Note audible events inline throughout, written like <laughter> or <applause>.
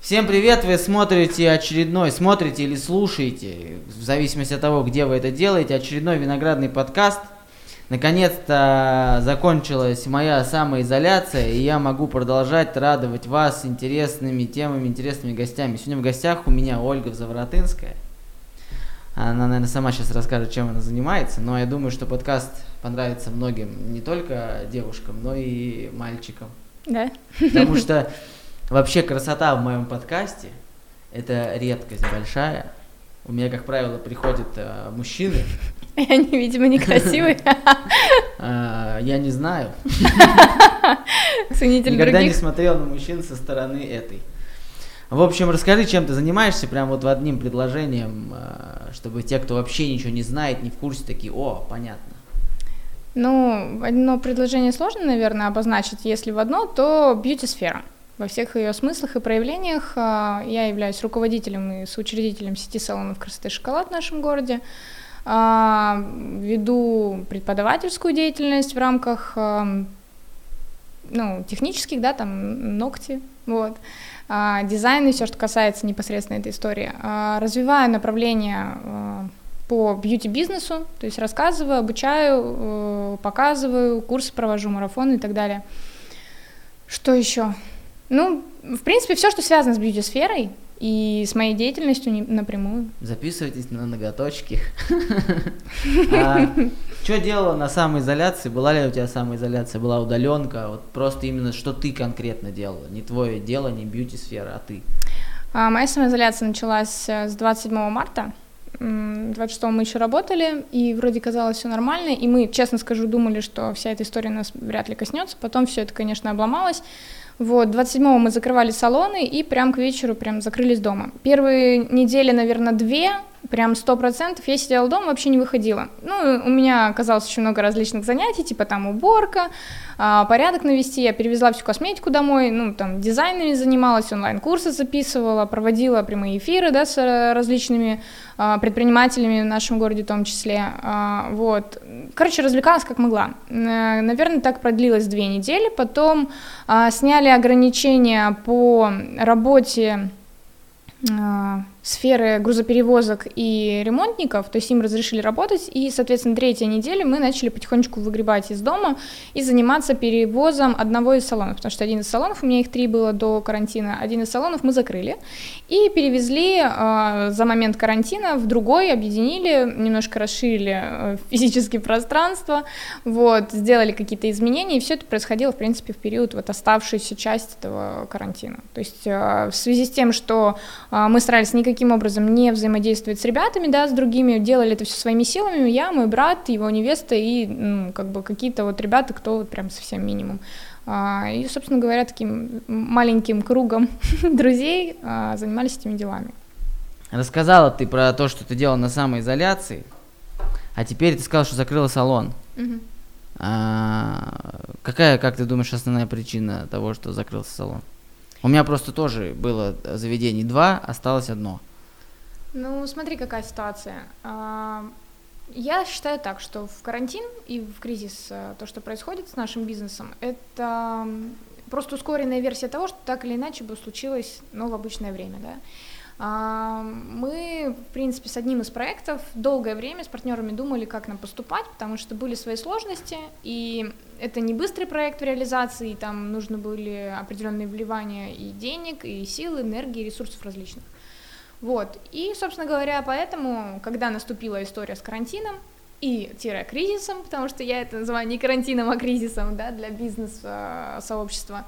Всем привет! Вы смотрите очередной, смотрите или слушаете, в зависимости от того, где вы это делаете, очередной виноградный подкаст. Наконец-то закончилась моя самоизоляция, и я могу продолжать радовать вас интересными темами, интересными гостями. Сегодня в гостях у меня Ольга Заворотынская. Она, наверное, сама сейчас расскажет, чем она занимается, но я думаю, что подкаст понравится многим, не только девушкам, но и мальчикам. Да. Потому что Вообще красота в моем подкасте – это редкость большая. У меня, как правило, приходят э, мужчины. И они, видимо, некрасивые. <laughs> А, я не знаю. Ценитель Никогда не смотрел на мужчин со стороны этой. В общем, расскажи, чем ты занимаешься, прям вот в одним предложением, э, чтобы те, кто вообще ничего не знает, не в курсе, такие, о, понятно. Ну, одно предложение сложно, наверное, обозначить. Если в одно, то бьюти-сфера. Во всех ее смыслах и проявлениях а, я являюсь руководителем и соучредителем сети салонов красоты «Шоколад» в нашем городе. А, веду преподавательскую деятельность в рамках а, ну, технических, да, там ногти, вот, дизайн и все, что касается непосредственно этой истории. Развиваю направление по бьюти-бизнесу, то есть рассказываю, обучаю, э, показываю, курсы провожу, марафоны и так далее. Что еще? Ну, в принципе, все, что связано с бьюти-сферой и с моей деятельностью напрямую. Записывайтесь на ноготочки. <laughs> Что делала на самоизоляции? Была ли у тебя самоизоляция? Была удаленка? Вот просто именно что ты конкретно делала? Не твое дело, не бьюти-сфера, а ты. А, моя самоизоляция началась э, с 27 марта. 26 мы еще работали, и вроде казалось все нормально, и мы, честно скажу, думали, что вся эта история нас вряд ли коснется. Потом все это, конечно, обломалось. Вот, 27-го мы закрывали салоны и прям к вечеру прям закрылись дома. Первые недели, наверное, две, прям сто процентов я сидела дома, вообще не выходила. Ну, у меня оказалось очень много различных занятий, типа там уборка, а, порядок навести, я перевезла всю косметику домой, ну, там, дизайнами занималась, онлайн-курсы записывала, проводила прямые эфиры, да, с различными а, предпринимателями в нашем городе в том числе, а, вот. Короче, развлекалась как могла. Э, наверное, так продлилось две недели, потом сняли ограничения по работе сферы грузоперевозок и ремонтников, то есть им разрешили работать, и, соответственно, третья неделя мы начали потихонечку выгребать из дома и заниматься перевозом одного из салонов, потому что один из салонов, у меня их три было до карантина, один из салонов мы закрыли, и перевезли э, за момент карантина в другой, объединили, немножко расширили э, физическое пространство, вот, сделали какие-то изменения, и все это происходило, в принципе, в период вот оставшейся части этого карантина. То есть э, в связи с тем, что э, мы старались никаких никаким образом не взаимодействовать с ребятами, да, с другими, делали это все своими силами, я, мой брат, его невеста и, ну, как бы какие-то вот ребята, кто вот прям совсем минимум. А, и, собственно говоря, таким маленьким кругом <laughs> друзей а, занимались этими делами. Рассказала ты про то, что ты делала на самоизоляции, а теперь ты сказала, что закрыла салон. Угу. А, какая, как ты думаешь, основная причина того, что закрылся салон? У меня просто тоже было заведений два, осталось одно. Ну, смотри, какая ситуация. А, я считаю так, что в карантин и в кризис э, то, что происходит с нашим бизнесом, это просто ускоренная версия того, что так или иначе бы случилось, но в обычное время, да. А, мы, в принципе, с одним из проектов долгое время с партнерами думали, как нам поступать, потому что были свои сложности, и это не быстрый проект в реализации, там нужны были определенные вливания и денег, и сил, энергии, ресурсов различных. Вот. И, собственно говоря, поэтому, когда наступила история с карантином и тире-кризисом, потому что я это называю не карантином, а кризисом да, для бизнес-сообщества,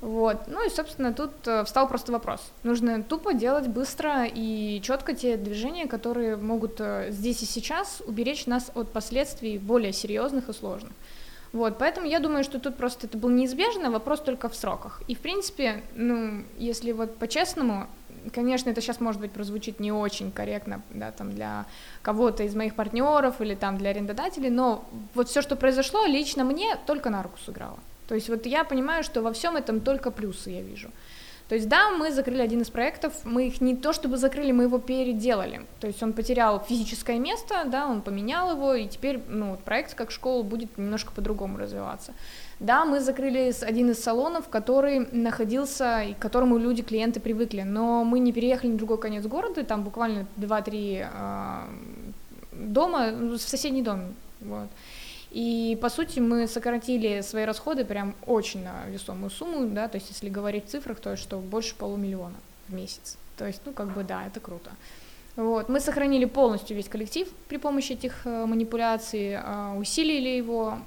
вот. Ну и, собственно, тут э, встал просто вопрос. Нужно тупо делать быстро и четко те движения, которые могут э, здесь и сейчас уберечь нас от последствий более серьезных и сложных. Вот, поэтому я думаю, что тут просто это был неизбежно, вопрос только в сроках. И, в принципе, ну, если вот по-честному, конечно, это сейчас, может быть, прозвучит не очень корректно, да, там, для кого-то из моих партнеров или там для арендодателей, но вот все, что произошло, лично мне только на руку сыграло. То есть вот я понимаю, что во всем этом только плюсы я вижу. То есть, да, мы закрыли один из проектов, мы их не то чтобы закрыли, мы его переделали. То есть он потерял физическое место, да, он поменял его, и теперь, ну, проект как школа будет немножко по-другому развиваться. Да, мы закрыли один из салонов, который находился, и к которому люди, клиенты привыкли, но мы не переехали на другой конец города, там буквально 2-3 э, дома, в соседний дом, вот. И, по сути, мы сократили свои расходы прям очень на весомую сумму, да, то есть, если говорить в цифрах, то что больше полумиллиона в месяц. То есть, ну, как бы, да, это круто. Вот. Мы сохранили полностью весь коллектив при помощи этих э, манипуляций, э, усилили его,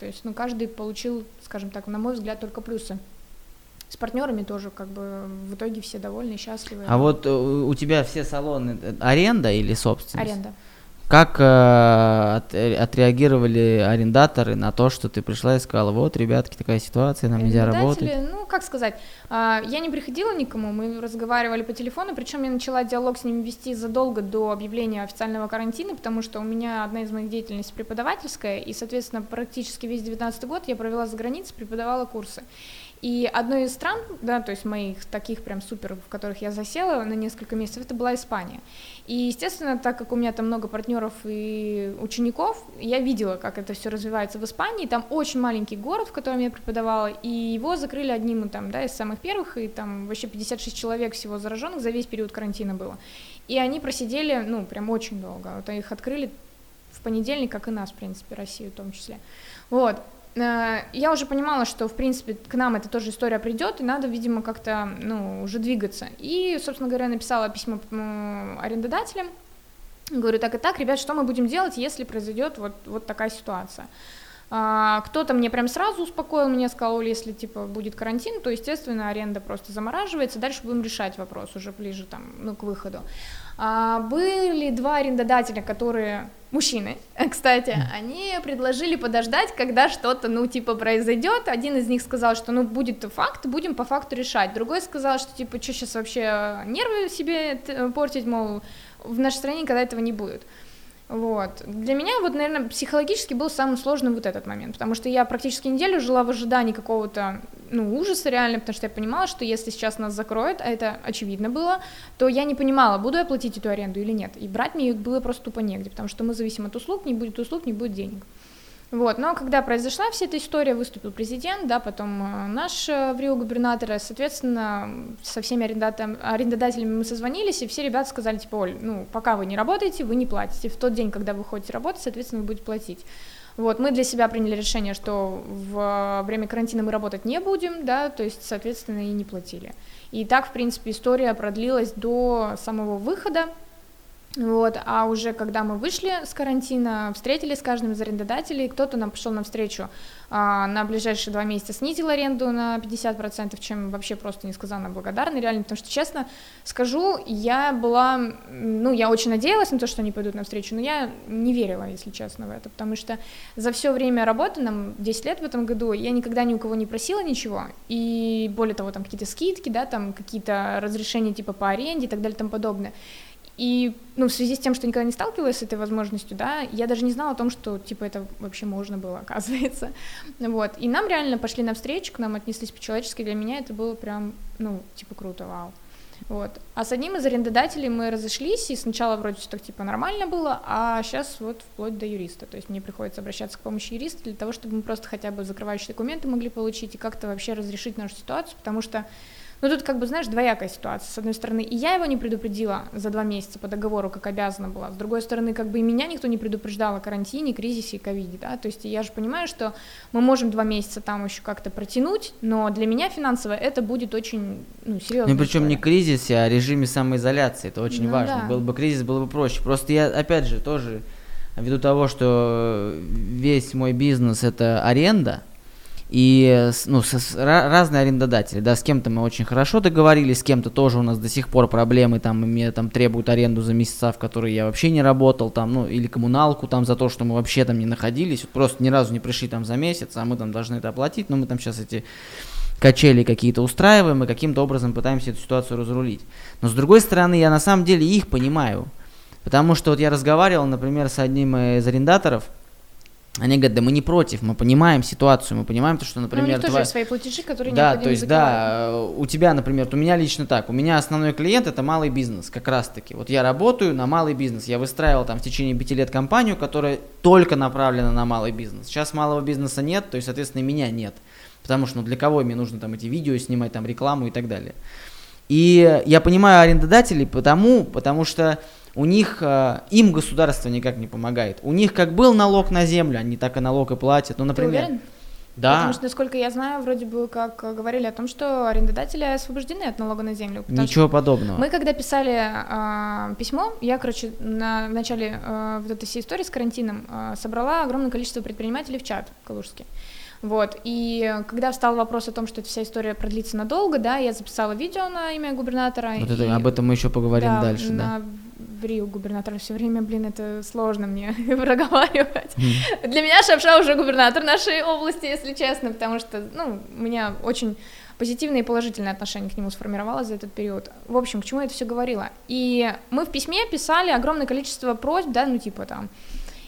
то есть, ну, каждый получил, скажем так, на мой взгляд, только плюсы. С партнерами тоже, как бы, в итоге все довольны, счастливы. А вот э, у тебя все салоны аренда или собственность? Аренда. Как э, от, э, отреагировали арендаторы на то, что ты пришла и сказала, вот, ребятки, такая ситуация, нам нельзя работать? Ну, как сказать, э, я не приходила никому, мы разговаривали по телефону, причем я начала диалог с ними вести задолго до объявления официального карантина, потому что у меня одна из моих деятельностей преподавательская, и, соответственно, практически весь 19 год я провела за границей, преподавала курсы. И одной из стран, да, то есть моих таких прям супер, в которых я засела на несколько месяцев, это была Испания. И, естественно, так как у меня там много партнеров и учеников, я видела, как это все развивается в Испании. Там очень маленький город, в котором я преподавала, и его закрыли одним там, да, из самых первых, и там вообще 56 человек всего зараженных за весь период карантина было. И они просидели, ну, прям очень долго. Вот их открыли в понедельник, как и нас, в принципе, Россию в том числе. Вот. Э, я уже понимала, что, в принципе, к нам эта тоже история придет, и надо, видимо, как-то, ну, уже двигаться. И, собственно говоря, написала письмо арендодателям, говорю, так и так, ребят, что мы будем делать, если произойдет вот, вот такая ситуация? А, кто-то мне прям сразу успокоил, мне сказал, если, типа, будет карантин, то, естественно, аренда просто замораживается, дальше будем решать вопрос уже ближе, там, ну, к выходу. А, были два арендодателя, которые мужчины, <laughs> кстати, они предложили подождать, когда что-то, ну, типа, произойдет. Один из них сказал, что, ну, будет факт, будем по факту решать. Другой сказал, что, типа, что сейчас вообще нервы себе портить, мол, в нашей стране никогда этого не будет. Вот. Для меня, вот, наверное, психологически был самым сложным вот этот момент, потому что я практически неделю жила в ожидании какого-то, ну, ужаса реально, потому что я понимала, что если сейчас нас закроют, а это очевидно было, то я не понимала, буду я платить эту аренду или нет, и брать мне их было просто тупо негде, потому что мы зависим от услуг, не будет услуг, не будет денег. Вот, но когда произошла вся эта история, выступил президент, да, потом э, наш э, в Рио губернатор, соответственно, со всеми арендодателями мы созвонились, и все ребята сказали, типа, Оль, ну, пока вы не работаете, вы не платите. В тот день, когда вы ходите работать, соответственно, вы будете платить. Вот, мы для себя приняли решение, что в время карантина мы работать не будем, да, то есть, соответственно, и не платили. И так, в принципе, история продлилась до самого выхода, вот, а уже когда мы вышли с карантина, встретились с каждым из арендодателей, кто-то нам пошел навстречу на ближайшие два месяца снизил аренду на 50%, чем вообще просто несказанно благодарна, реально, потому что, честно скажу, я была, ну, я очень надеялась на то, что они пойдут навстречу, но я не верила, если честно, в это, потому что за все время работы, нам 10 лет в этом году, я никогда ни у кого не просила ничего, и более того, там какие-то скидки, да, там какие-то разрешения типа по аренде и так далее и тому подобное, и, ну, в связи с тем, что никогда не сталкивалась с этой возможностью, да, я даже не знала о том, что, типа, это вообще можно было, <laughs> оказывается. Вот. И нам реально пошли навстречу, к нам отнеслись по-человечески. Для меня это было прям, ну, типа, круто, вау. Вот. А с одним из арендодателей мы разошлись, и сначала вроде все так типа нормально было, а сейчас вот вплоть до юриста. То есть мне приходится обращаться к помощи юриста для того, чтобы мы просто хотя бы закрывающие документы могли получить и как-то вообще разрешить нашу ситуацию, потому что но тут, как бы, знаешь, двоякая ситуация. С одной стороны, и я его не предупредила за два месяца по договору, как обязана была. С другой стороны, как бы и меня никто не предупреждал о карантине, кризисе и ковиде, да. То есть я же понимаю, что мы можем два месяца там еще как-то протянуть, но для меня финансово это будет очень, ну, серьезно. Ну, причем не кризисе, а режиме самоизоляции. Это очень ну, важно. Да. Был бы кризис, было бы проще. Просто я, опять же, тоже ввиду того, что весь мой бизнес это аренда, и ну, с, с, разные арендодатели, да, с кем-то мы очень хорошо договорились, с кем-то тоже у нас до сих пор проблемы, там, и мне там требуют аренду за месяца, в которые я вообще не работал, там, ну, или коммуналку там за то, что мы вообще там не находились, вот просто ни разу не пришли там за месяц, а мы там должны это оплатить, но мы там сейчас эти качели какие-то устраиваем и каким-то образом пытаемся эту ситуацию разрулить. Но с другой стороны, я на самом деле их понимаю, потому что вот я разговаривал, например, с одним из арендаторов, Они говорят, да мы не против, мы понимаем ситуацию, мы понимаем то, что, например... Ну, у них тоже есть свои платежи, которые да, то есть, закрывать. да, э, у тебя, например, у меня лично так, у меня основной клиент это малый бизнес, как раз таки. Вот я работаю на малый бизнес, я выстраивал там в течение пяти лет компанию, которая только направлена на малый бизнес. Сейчас малого бизнеса нет, то есть, соответственно, меня нет. Потому что, ну, для кого мне нужно там эти видео снимать, там, рекламу и так далее. И я понимаю арендодателей потому, потому что у них, э, им государство никак не помогает. У них как был налог на землю, они так и налог и платят. Ну, Ты например, уверен? да. Потому что, насколько я знаю, вроде бы как э, говорили о том, что арендодатели освобождены от налога на землю. Ничего подобного. Мы когда писали а, письмо, я, короче, на, в начале а, вот этой всей истории с карантином а, собрала огромное количество предпринимателей в чат калужский. Вот, и когда встал вопрос о том, что эта вся история продлится надолго, да, я записала видео на имя губернатора. Вот и- это, об этом мы еще поговорим да, дальше, да. на в Рио губернатора все время, блин, это сложно мне <laughs> проговаривать. Мгм. Для меня Шапша уже губернатор нашей области, если честно, потому что, ну, у меня очень позитивное и положительное отношение к нему сформировалось за этот период. В общем, к чему я это все говорила? И мы в письме писали огромное количество просьб, да, ну, типа там,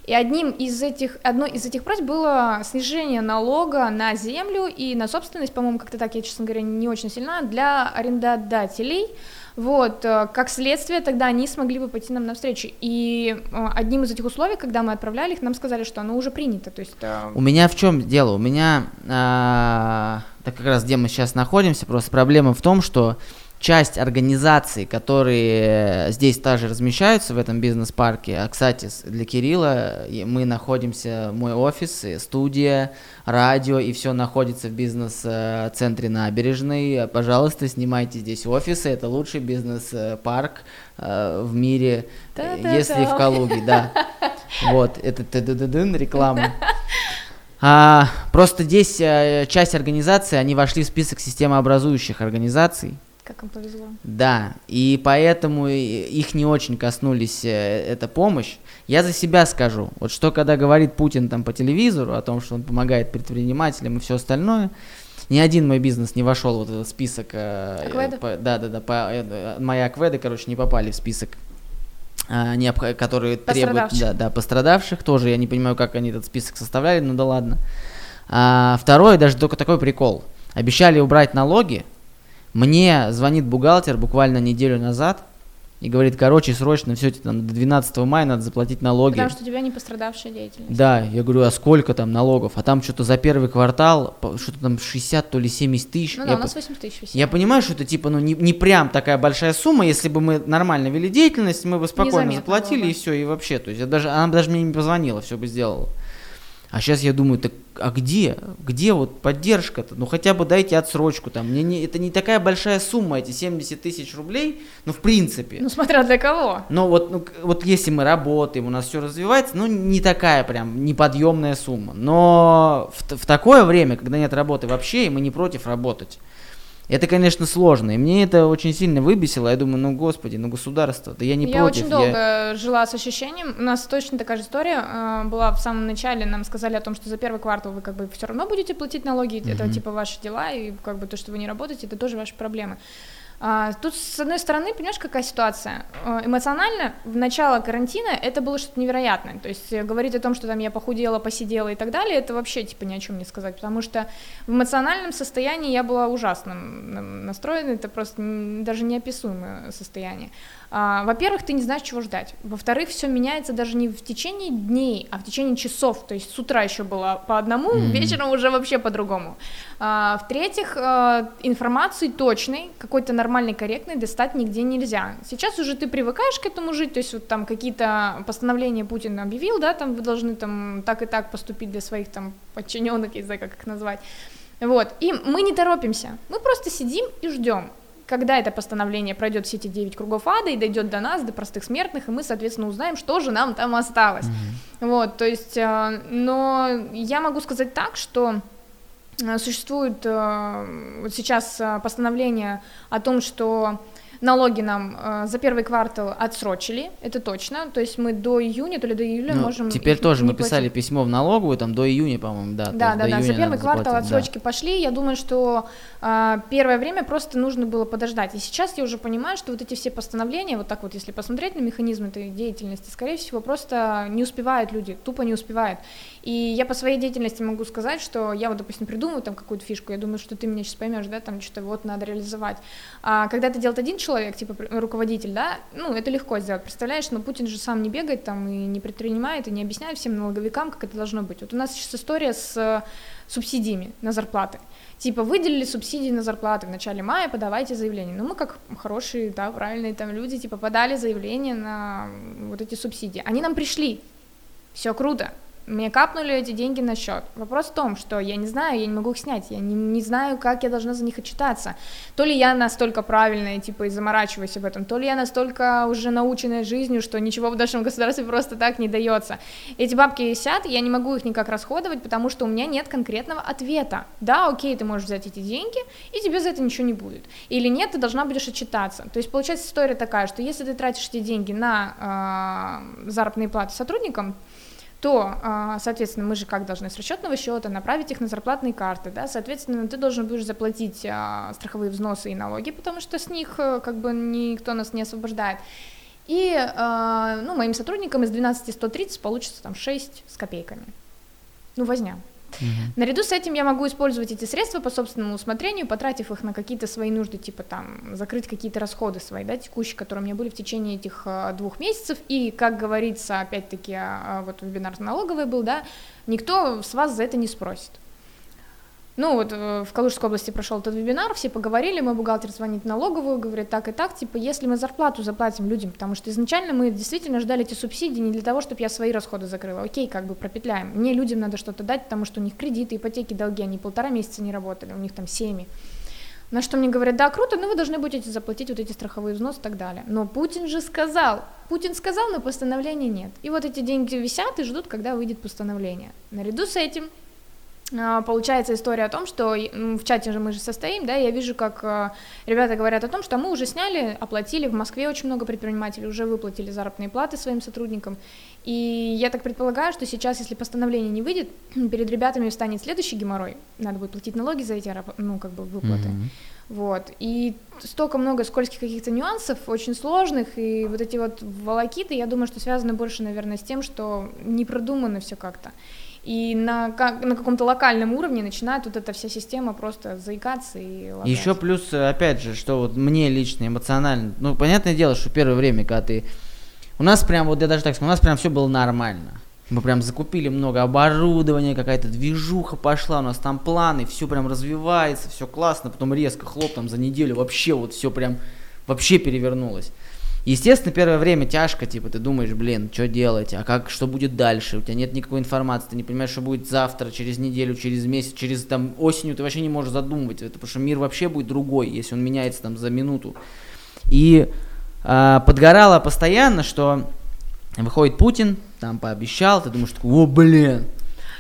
и одним из этих, одной из этих просьб было снижение налога на землю и на собственность, по-моему, как-то так, я, честно говоря, не очень сильна, для арендодателей, вот, э, как следствие, тогда они смогли бы пойти нам навстречу. И э, одним из этих условий, когда мы отправляли их, нам сказали, что оно уже принято. То есть, э, У меня в чем дело? У меня, а, так как раз где мы сейчас находимся, просто проблема в том, что часть организаций, которые здесь также размещаются в этом бизнес-парке, а, кстати, для Кирилла мы находимся, мой офис, и студия, радио, и все находится в бизнес-центре набережной. Пожалуйста, снимайте здесь офисы, это лучший бизнес-парк э, в мире, э, Та-та-та. если в Калуге, да. <laughs> Вот, это реклама. А, просто здесь э, часть организаций, они вошли в список системообразующих организаций. Как им повезло. Да, и поэтому их не очень коснулись э, эта помощь. Я за себя скажу, вот что когда говорит Путин там по телевизору о том, что он помогает предпринимателям и все остальное, ни один мой бизнес не вошел вот в этот список. э, Акведа? э, по- Да, да, да, по- э, э, мои акведы, короче, не попали в список необх- которые требуют, да, да, пострадавших тоже. Я не понимаю, как они этот список составляли, ну да ладно. А, второе, даже только такой прикол. Обещали убрать налоги. Мне звонит бухгалтер буквально неделю назад и говорит, короче, срочно все, там до 12 мая надо заплатить налоги. Потому что у тебя не пострадавшая деятельность. Да, я говорю, а сколько там налогов? А там что-то за первый квартал, что-то там 60, то ли 70 тысяч. Ну Я да, у по- нас 80 тысяч висит. я понимаю, что это типа, ну, не, не прям такая большая сумма, если бы мы нормально вели деятельность, мы бы спокойно Незаметно заплатили было бы. и все, и вообще, то есть я даже, она бы даже мне не позвонила, все бы сделала. А сейчас я думаю, так а где? Где вот поддержка-то? Ну хотя бы дайте отсрочку там. Мне не, это не такая большая сумма, эти 70 тысяч рублей, ну в принципе. Ну смотря для кого. Но вот, ну, вот если мы работаем, у нас все развивается, ну, не такая прям неподъемная сумма. Но в, в такое время, когда нет работы вообще, и мы не против работать, это, конечно, сложно. И мне это очень сильно выбесило. Я думаю, ну, господи, ну, государство, да я не я против. очень долго жила с ощущением. У нас точно такая же история э, была в самом начале. Нам сказали о том, что за первый квартал вы как бы все равно будете платить налоги. Это Мгм. типа ваши дела, и как бы то, что вы не работаете, это тоже ваши проблемы. А, тут, с одной стороны, понимаешь, какая ситуация? Э, Эмоционально в начало карантина это было что-то невероятное. То есть э, говорить о том, что там я похудела, посидела и так далее, это вообще типа ни о чем не сказать, потому что в эмоциональном состоянии я была ужасно настроена, это просто даже неописуемое состояние. А, во-первых, ты не знаешь, чего ждать. Во-вторых, все меняется даже не в течение дней, а в течение часов. То есть с утра еще было по одному, Мгм. вечером уже вообще по-другому. А, в-третьих, а, информации точной, какой-то нормальной, корректной достать нигде нельзя. Сейчас уже ты привыкаешь к этому жить, то есть вот там какие-то постановления Путин объявил, да, там вы должны там так и так поступить для своих там подчиненных, я не знаю, как их назвать. Вот, и мы не торопимся, мы просто сидим и ждем когда это постановление пройдет все эти 9 кругов ада и дойдет до нас, до простых смертных, и мы, соответственно, узнаем, что же нам там осталось. Вот, то есть, э, но я могу сказать так, что э, существует э, вот сейчас постановление о том, что налоги нам э, за первый квартал отсрочили, это точно, то есть мы до июня, то ли до июля Ну, можем теперь тоже мы писали платить. письмо в налоговую, там до июня, по-моему, да. Да, да, да, за первый квартал заплатить, да. отсрочки пошли. Я думаю, что а, первое время просто нужно было подождать. И сейчас я уже понимаю, что вот эти все постановления, вот так вот, если посмотреть на механизм этой деятельности, скорее всего, просто не успевают люди, тупо не успевают. И я по своей деятельности могу сказать, что я вот, допустим, придумаю там какую-то фишку, я думаю, что ты меня сейчас поймешь, да, там что-то вот надо реализовать. А когда это делает один человек, типа руководитель, да, ну, это легко сделать, представляешь, но Путин же сам не бегает там и не предпринимает, и не объясняет всем налоговикам, как это должно быть. Вот у нас сейчас история с э, субсидиями на зарплаты. Типа выделили субсидии на зарплаты в начале мая, подавайте заявление. Ну мы как хорошие, да, правильные там люди, типа подали заявление на вот эти субсидии. Они нам пришли, все круто. Мне капнули эти деньги на счет. Вопрос в том, что я не знаю, я не могу их снять, я не, не знаю, как я должна за них отчитаться. То ли я настолько правильная, типа, и заморачиваюсь об этом, то ли я настолько уже наученная жизнью, что ничего в нашем государстве просто так не дается. Эти бабки висят, я не могу их никак расходовать, потому что у меня нет конкретного ответа. Да, окей, ты можешь взять эти деньги, и тебе за это ничего не будет. Или нет, ты должна будешь отчитаться. То есть получается история такая, что если ты тратишь эти деньги на э, заработные платы сотрудникам, то, а, соответственно, мы же как должны с расчетного счета направить их на зарплатные карты, да, соответственно, ты должен будешь заплатить а, страховые взносы и налоги, потому что с них э, как бы никто нас не освобождает. И, а, ну, моим сотрудникам из 12 130 получится там 6 с копейками. Ну, возня. Мгм. Наряду с этим я могу использовать эти средства по собственному усмотрению, потратив их на какие-то свои нужды, типа там закрыть какие-то расходы свои, да, текущие, которые у меня были в течение этих а, двух месяцев. И, как говорится, опять-таки, а, вот вебинар налоговый был, да, никто с вас за это не спросит. Ну, вот э, в Калужской области прошел этот вебинар, все поговорили, мой бухгалтер звонит налоговую, говорит так и так, типа, если мы зарплату заплатим людям, потому что изначально мы действительно ждали эти субсидии не для того, чтобы я свои расходы закрыла, окей, как бы пропетляем, мне людям надо что-то дать, потому что у них кредиты, ипотеки, долги, они полтора месяца не работали, у них там семьи. На что мне говорят, да, круто, но вы должны будете заплатить вот эти страховые взносы и так далее. Но Путин же сказал, Путин сказал, но постановления нет. И вот эти деньги висят и ждут, когда выйдет постановление. Наряду с этим Получается история о том, что в чате же мы же состоим, да, я вижу, как а, ребята говорят о том, что мы уже сняли, оплатили, в Москве очень много предпринимателей уже выплатили заработные платы своим сотрудникам, и я так предполагаю, что сейчас, если постановление не выйдет, <clears throat> перед ребятами встанет следующий геморрой, надо будет платить налоги за эти, ну, как бы, выплаты, Мгм. вот, и столько много скользких каких-то нюансов, очень сложных, и вот эти вот волокиты, я думаю, что связаны больше, наверное, с тем, что не продумано все как-то. И на, как, на каком-то локальном уровне начинает вот эта вся система просто заикаться и лагать. Еще плюс, опять же, что вот мне лично эмоционально, ну, понятное дело, что первое время, когда ты... У нас прям, вот я даже так скажу, у нас прям все было нормально. Мы прям закупили много оборудования, какая-то движуха пошла, у нас там планы, все прям развивается, все классно, потом резко, хлоп, там за неделю вообще вот все прям, вообще перевернулось. Естественно, первое время тяжко, типа, ты думаешь, блин, что делать, а как, что будет дальше, у тебя нет никакой информации, ты не понимаешь, что будет завтра, через неделю, через месяц, через там осенью, ты вообще не можешь задумывать это, потому что мир вообще будет другой, если он меняется там за минуту. И а, подгорало постоянно, что выходит Путин, там пообещал, ты думаешь, такой, о, блин,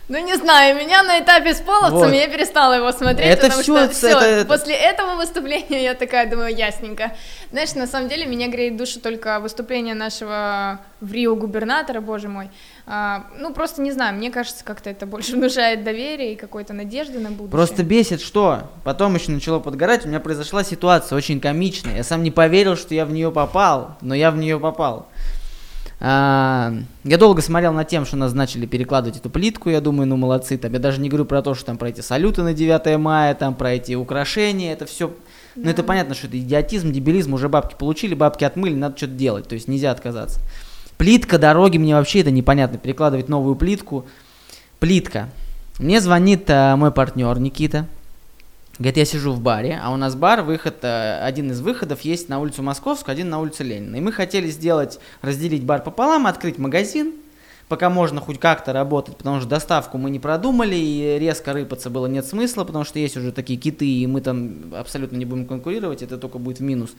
Ну, не знаю, меня на этапе с половцами Вот. я перестала его смотреть, Это потому всё, что это- это- после этого выступления я такая думаю, ясненько. Знаешь, на самом деле меня греет душу только выступление нашего в Рио губернатора, боже мой. А, ну, просто не знаю, мне кажется, как-то это больше <laughs> внушает доверие и какой-то надежды на будущее. Просто бесит что? Потом еще начало подгорать, у меня произошла ситуация очень комичная. Я сам не поверил, что я в нее попал, но я в нее попал. Я долго смотрел на тем, что нас начали перекладывать эту плитку, я думаю, ну молодцы. Там, я даже не говорю про то, что там про эти салюты на 9 мая, там про эти украшения, это все... Ну это Да. понятно, что это идиотизм, дебилизм, уже бабки получили, бабки отмыли, надо что-то делать, то есть нельзя отказаться. Плитка, дороги, мне вообще это непонятно, перекладывать новую плитку. Плитка. Мне звонит а, мой партнер Никита, Говорит, я сижу в баре, а у нас бар, выход, э, один из выходов есть на улицу Московскую, один на улице Ленина. И мы хотели сделать, разделить бар пополам, открыть магазин, пока можно хоть как-то работать, потому что доставку мы не продумали, и резко рыпаться было нет смысла, потому что есть уже такие киты, и мы там абсолютно не будем конкурировать, это только будет в минус.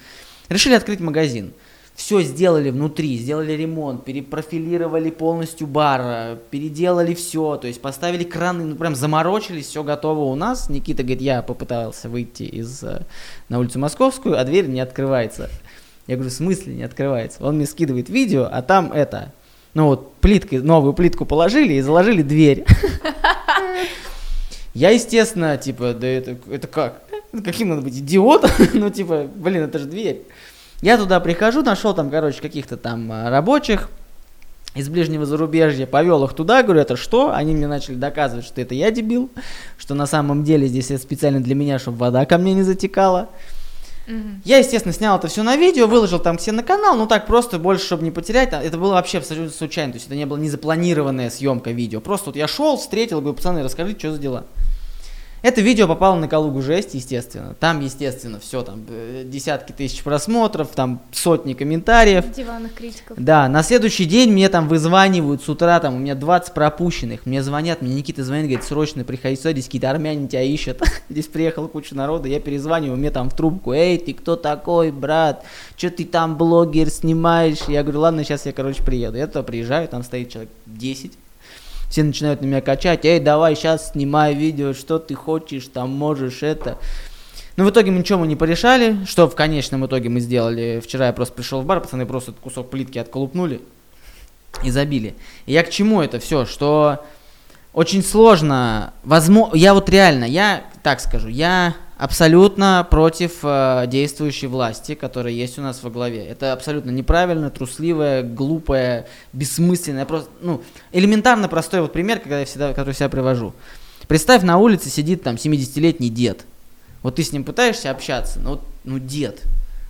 Решили открыть магазин. Все сделали внутри, сделали ремонт, перепрофилировали полностью бар, э, переделали все, то есть поставили краны, ну прям заморочились, все готово у нас. Никита говорит, я попытался выйти из э, на улицу Московскую, а дверь не открывается. Я говорю, в смысле не открывается? Он мне скидывает видео, а там это, ну вот плиткой, новую плитку положили и заложили дверь. Я, естественно, типа, да это, это как? Каким надо быть идиотом? <laughs> ну, типа, блин, это же дверь. Я туда прихожу, нашел там, короче, каких-то там а, рабочих из ближнего зарубежья, повел их туда, говорю, это что? Они мне начали доказывать, что это я дебил, что на самом деле здесь это специально для меня, чтобы вода ко мне не затекала. Mm-hmm. Я, естественно, снял это все на видео, выложил там все на канал, ну так просто, больше, чтобы не потерять. Это было вообще абсолютно случайно, то есть это не было не запланированная съемка видео. Просто вот я шел, встретил, говорю, пацаны, расскажите, что за дела. Это видео попало на Калугу жесть, естественно. Там, естественно, все, там э, десятки тысяч просмотров, там сотни комментариев. Диванных критиков. Да, на следующий день мне там вызванивают с утра, там у меня 20 пропущенных. Мне звонят, мне Никита звонит, говорит, срочно приходи сюда, здесь какие-то армяне тебя ищут. <laughs> здесь приехала куча народа, я перезваниваю, мне там в трубку, эй, ты кто такой, брат? Что ты там блогер снимаешь? Я говорю, ладно, сейчас я, короче, приеду. Я туда приезжаю, там стоит человек 10 все начинают на меня качать, эй, давай сейчас снимай видео, что ты хочешь, там можешь это. Но в итоге мы ничего мы не порешали, что в конечном итоге мы сделали. Вчера я просто пришел в бар, пацаны просто кусок плитки отколупнули и забили. И я к чему это все, что очень сложно, возможно, я вот реально, я так скажу, я абсолютно против э, действующей власти, которая есть у нас во главе. Это абсолютно неправильно, трусливая, глупая, бессмысленная, просто, ну, элементарно простой вот пример, когда я всегда, который я привожу. Представь, на улице сидит там 70-летний дед. Вот ты с ним пытаешься общаться, ну, ну дед,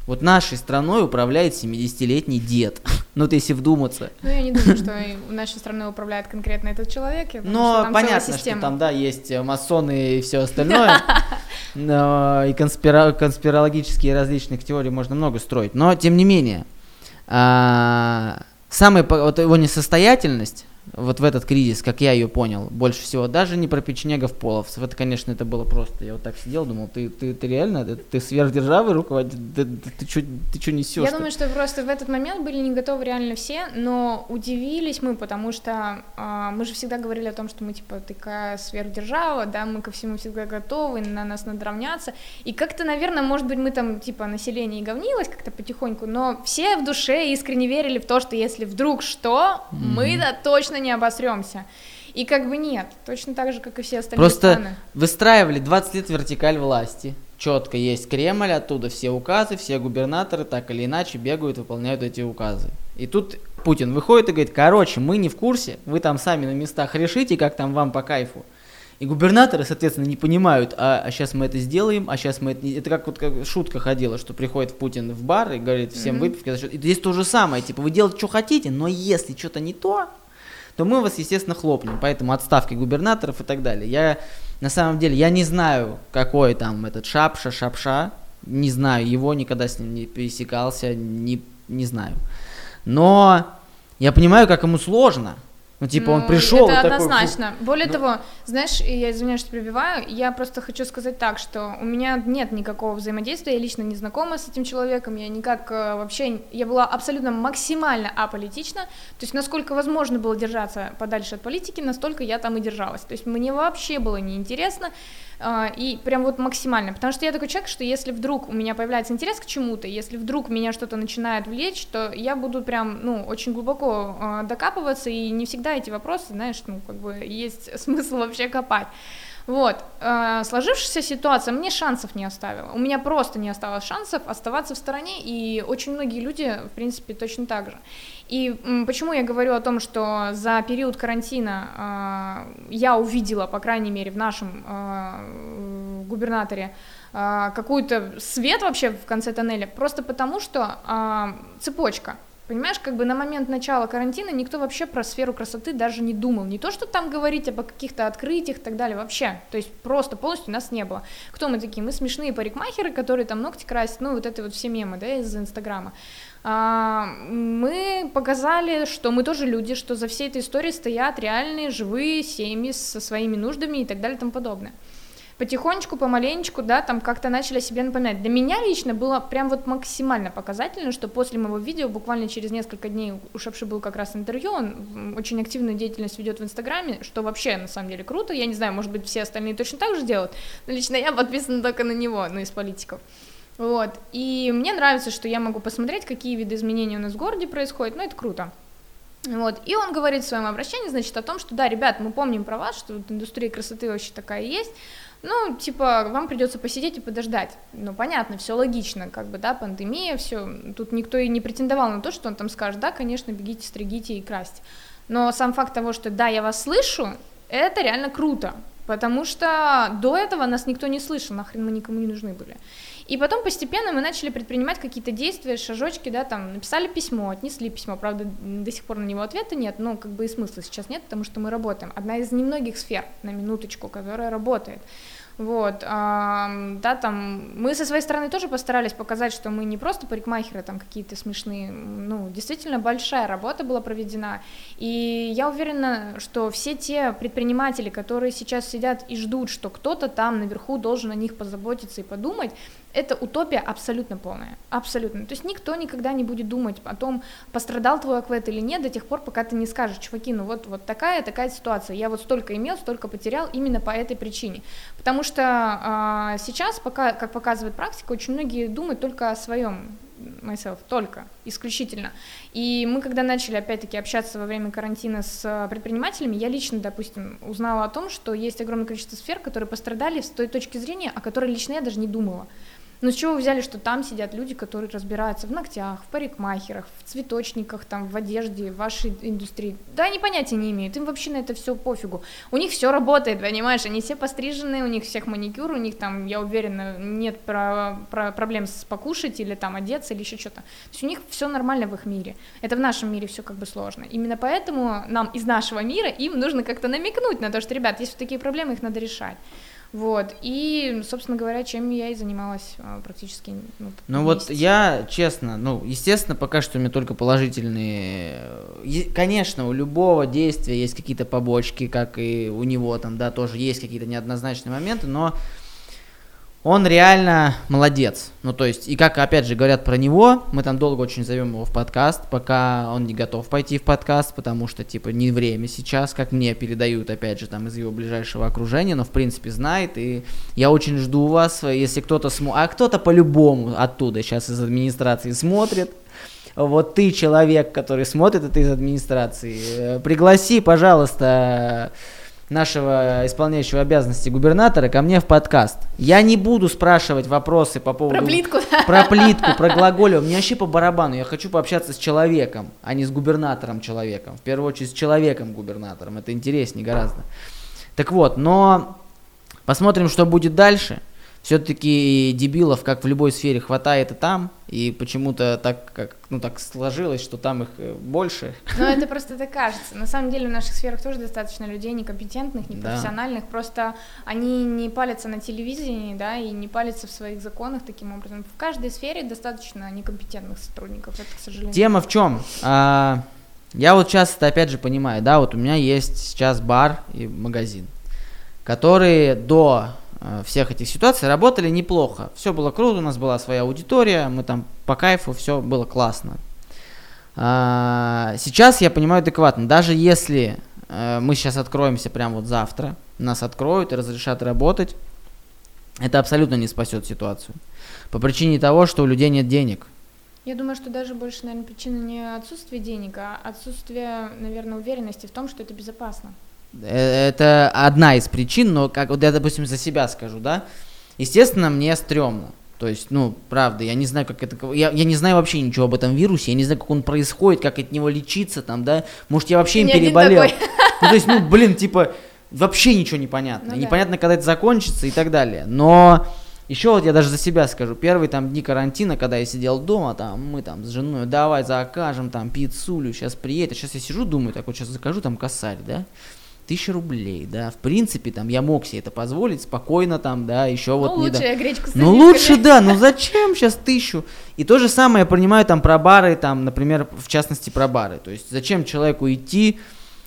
вот нашей страной управляет 70-летний дед. <laughs> ну, вот если вдуматься. Ну, я не думаю, что нашей страной управляет конкретно этот человек. Но понятно, что там, да, есть э, масоны и все остальное. <laughs> и конспирологические различных теорий можно много строить. Но, тем не менее, а, самая вот его несостоятельность вот в этот кризис, как я ее понял, больше всего, даже не про печенегов половцев, это, конечно, это было просто, я вот так сидел, думал, ты, ты, ты реально, ты, ты сверхдержавой руководитель, ты, ты, ты, что ты что несешь? Я думаю, что просто в этот момент были не готовы реально все, но удивились мы, потому что э, мы же всегда говорили о том, что мы, типа, такая сверхдержава, да, мы ко всему всегда готовы, на нас надо равняться, и как-то, наверное, может быть, мы там, типа, население и говнилось как-то потихоньку, но все в душе искренне верили в то, что если вдруг что, mm-hmm. мы-то точно не обосремся. И как бы нет, точно так же, как и все остальные Просто страны. выстраивали 20 лет вертикаль власти. Четко есть Кремль, оттуда все указы, все губернаторы так или иначе бегают, выполняют эти указы. И тут Путин выходит и говорит, короче, мы не в курсе, вы там сами на местах решите, как там вам по кайфу. И губернаторы, соответственно, не понимают, а, а сейчас мы это сделаем, а сейчас мы это... Это как вот как шутка ходила, что приходит Путин в бар и говорит всем mm-hmm. выпивки. И здесь то же самое, типа, вы делаете, что хотите, но если что-то не то, то мы вас, естественно, хлопнем. Поэтому отставки губернаторов и так далее. Я, на самом деле, я не знаю, какой там этот Шапша, Шапша. Не знаю его, никогда с ним не пересекался, не, не знаю. Но я понимаю, как ему сложно. Ну, типа, ну, он пришел. Это однозначно. Такой, Более ну... того, знаешь, я извиняюсь, что перебиваю, я просто хочу сказать так, что у меня нет никакого взаимодействия, я лично не знакома с этим человеком, я никак э, вообще, я была абсолютно максимально аполитична, то есть насколько возможно было держаться подальше от политики, настолько я там и держалась. То есть мне вообще было неинтересно, и прям вот максимально, потому что я такой человек, что если вдруг у меня появляется интерес к чему-то, если вдруг меня что-то начинает влечь, то я буду прям, ну, очень глубоко э, докапываться, и не всегда эти вопросы, знаешь, ну, как бы есть <laughs> смысл вообще копать. Вот, э, сложившаяся ситуация мне шансов не оставила, у меня просто не осталось шансов оставаться в стороне, и очень многие люди, в принципе, точно так же. И почему я говорю о том, что за период карантина э, я увидела, по крайней мере, в нашем э, губернаторе э, какой-то свет вообще в конце тоннеля, просто потому что э, цепочка. Понимаешь, как бы на момент начала карантина никто вообще про сферу красоты даже не думал. Не то, что там говорить об каких-то открытиях и так далее, вообще. То есть просто полностью нас не было. Кто мы такие? Мы смешные парикмахеры, которые там ногти красят, ну вот это вот все мемы, да, из Инстаграма. А, мы показали, что мы тоже люди, что за всей этой историей стоят реальные живые семьи со своими нуждами и так далее и тому подобное потихонечку, помаленечку, да, там как-то начали себе напоминать. Для меня лично было прям вот максимально показательно, что после моего видео, буквально через несколько дней у Шапши был как раз интервью, он очень активную деятельность ведет в Инстаграме, что вообще на самом деле круто, я не знаю, может быть, все остальные точно так же делают, но лично я подписана только на него, ну, из политиков. Вот. И мне нравится, что я могу посмотреть, какие виды изменений у нас в городе происходят, ну, это круто. Вот. И он говорит в своем обращении, значит, о том, что да, ребят, мы помним про вас, что вот индустрия красоты вообще такая есть, ну, типа, вам придется посидеть и подождать. Ну, понятно, все логично, как бы, да, пандемия, все. Тут никто и не претендовал на то, что он там скажет, да, конечно, бегите, стригите и красьте. Но сам факт того, что да, я вас слышу, это реально круто, потому что до этого нас никто не слышал, нахрен мы никому не нужны были. И потом постепенно мы начали предпринимать какие-то действия, шажочки, да, там, написали письмо, отнесли письмо, правда, до сих пор на него ответа нет, но как бы и смысла сейчас нет, потому что мы работаем. Одна из немногих сфер, на минуточку, которая работает. Вот, да, там, мы со своей стороны тоже постарались показать, что мы не просто парикмахеры там какие-то смешные, ну, действительно большая работа была проведена, и я уверена, что все те предприниматели, которые сейчас сидят и ждут, что кто-то там наверху должен о них позаботиться и подумать, это утопия абсолютно полная, абсолютно. То есть никто никогда не будет думать о том, пострадал твой аквет или нет, до тех пор, пока ты не скажешь, чуваки, ну вот, вот такая, такая ситуация, я вот столько имел, столько потерял именно по этой причине. Потому что а, сейчас, пока, как показывает практика, очень многие думают только о своем myself, только, исключительно. И мы, когда начали, опять-таки, общаться во время карантина с предпринимателями, я лично, допустим, узнала о том, что есть огромное количество сфер, которые пострадали с той точки зрения, о которой лично я даже не думала. Но с чего вы взяли, что там сидят люди, которые разбираются в ногтях, в парикмахерах, в цветочниках, там, в одежде, в вашей индустрии? Да, они понятия не имеют, им вообще на это все пофигу. У них все работает, понимаешь, они все пострижены, у них всех маникюр, у них там, я уверена, нет про, про проблем с покушать или там одеться или еще что-то. То есть у них все нормально в их мире. Это в нашем мире все как бы сложно. Именно поэтому нам из нашего мира им нужно как-то намекнуть на то, что, ребят, есть вот такие проблемы, их надо решать. Вот, и, собственно говоря, чем я и занималась а, практически. Ну, ну вот я, честно, ну, естественно, пока что у меня только положительные. Конечно, у любого действия есть какие-то побочки, как и у него там, да, тоже есть какие-то неоднозначные моменты, но он реально молодец. Ну, то есть, и как, опять же, говорят про него, мы там долго очень зовем его в подкаст, пока он не готов пойти в подкаст, потому что, типа, не время сейчас, как мне передают, опять же, там, из его ближайшего окружения, но, в принципе, знает, и я очень жду вас, если кто-то смотрит, а кто-то по-любому оттуда сейчас из администрации смотрит, вот ты человек, который смотрит это из администрации, э, пригласи, пожалуйста, нашего исполняющего обязанности губернатора ко мне в подкаст. Я не буду спрашивать вопросы по поводу... Про плитку. Про плитку, про глаголю. Мне вообще по барабану. Я хочу пообщаться с человеком, а не с губернатором человеком. В первую очередь с человеком губернатором. Это интереснее гораздо. Так вот, но посмотрим, что будет дальше все-таки дебилов, как в любой сфере, хватает и там, и почему-то так, как, ну, так сложилось, что там их э, больше. Ну, это просто так кажется. На самом деле в наших сферах тоже достаточно людей некомпетентных, непрофессиональных, да. просто они не палятся на телевидении, да, и не палятся в своих законах таким образом. В каждой сфере достаточно некомпетентных сотрудников, это, к сожалению. Тема в чем? А, я вот сейчас это опять же понимаю, да, вот у меня есть сейчас бар и магазин, которые до всех этих ситуаций работали неплохо. Все было круто, у нас была своя аудитория, мы там по кайфу, все было классно. А, сейчас я понимаю адекватно, даже если э, мы сейчас откроемся прямо вот завтра, нас откроют и разрешат работать, это абсолютно не спасет ситуацию. По причине того, что у людей нет денег. Я думаю, что даже больше, наверное, причина не отсутствие денег, а отсутствие, наверное, уверенности в том, что это безопасно. Э, это одна из причин, но как вот я, допустим, за себя скажу, да, естественно, мне стрёмно. То есть, ну, правда, я не знаю, как это... Я, я не знаю вообще ничего об этом вирусе, я не знаю, как он происходит, как от него лечиться там, да. Может, я вообще им переболел. <laughs> Ну, то есть, ну, блин, типа, вообще ничего не понятно. Ну, Непонятно, да. когда это закончится и так далее. Но еще вот я даже за себя скажу, первые там дни карантина, когда я сидел дома, там мы там с женой, давай закажем там пиццулю, сейчас приедет. Сейчас я сижу, думаю, так вот сейчас закажу там косарь, да тысяча рублей, да, в принципе, там, я мог себе это позволить спокойно, там, да, еще ну, вот... лучше я гречку с Ну, лучше, да, ну зачем сейчас тысячу? И то же самое я понимаю, там, про бары, там, например, в частности, про бары, то есть зачем человеку идти,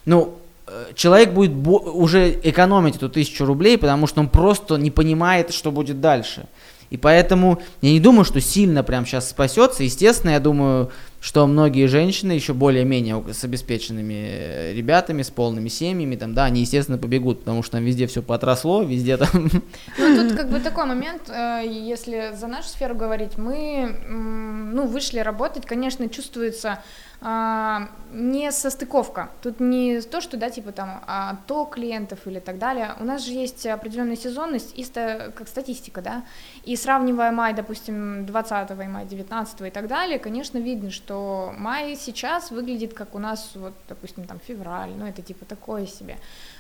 ну, э, человек будет уже экономить эту тысячу рублей, потому что он просто не понимает, что будет дальше. И поэтому я не думаю, что сильно прям сейчас спасется. Естественно, я думаю, что многие женщины, еще более-менее с обеспеченными э, ребятами, с полными семьями, там, да, они, естественно, побегут, потому что там везде все потросло, везде там... Ну, тут как бы такой момент, э, если за нашу сферу говорить, мы, ну, вышли работать, конечно, чувствуется а, не состыковка. Тут не то, что, да, типа там, а то клиентов или так далее. У нас же есть определенная сезонность, и ста, как статистика, да, и сравнивая май, допустим, 20 и май 19 и так далее, конечно, видно, что май сейчас выглядит как у нас, вот, допустим, там, февраль, ну, это типа такое себе.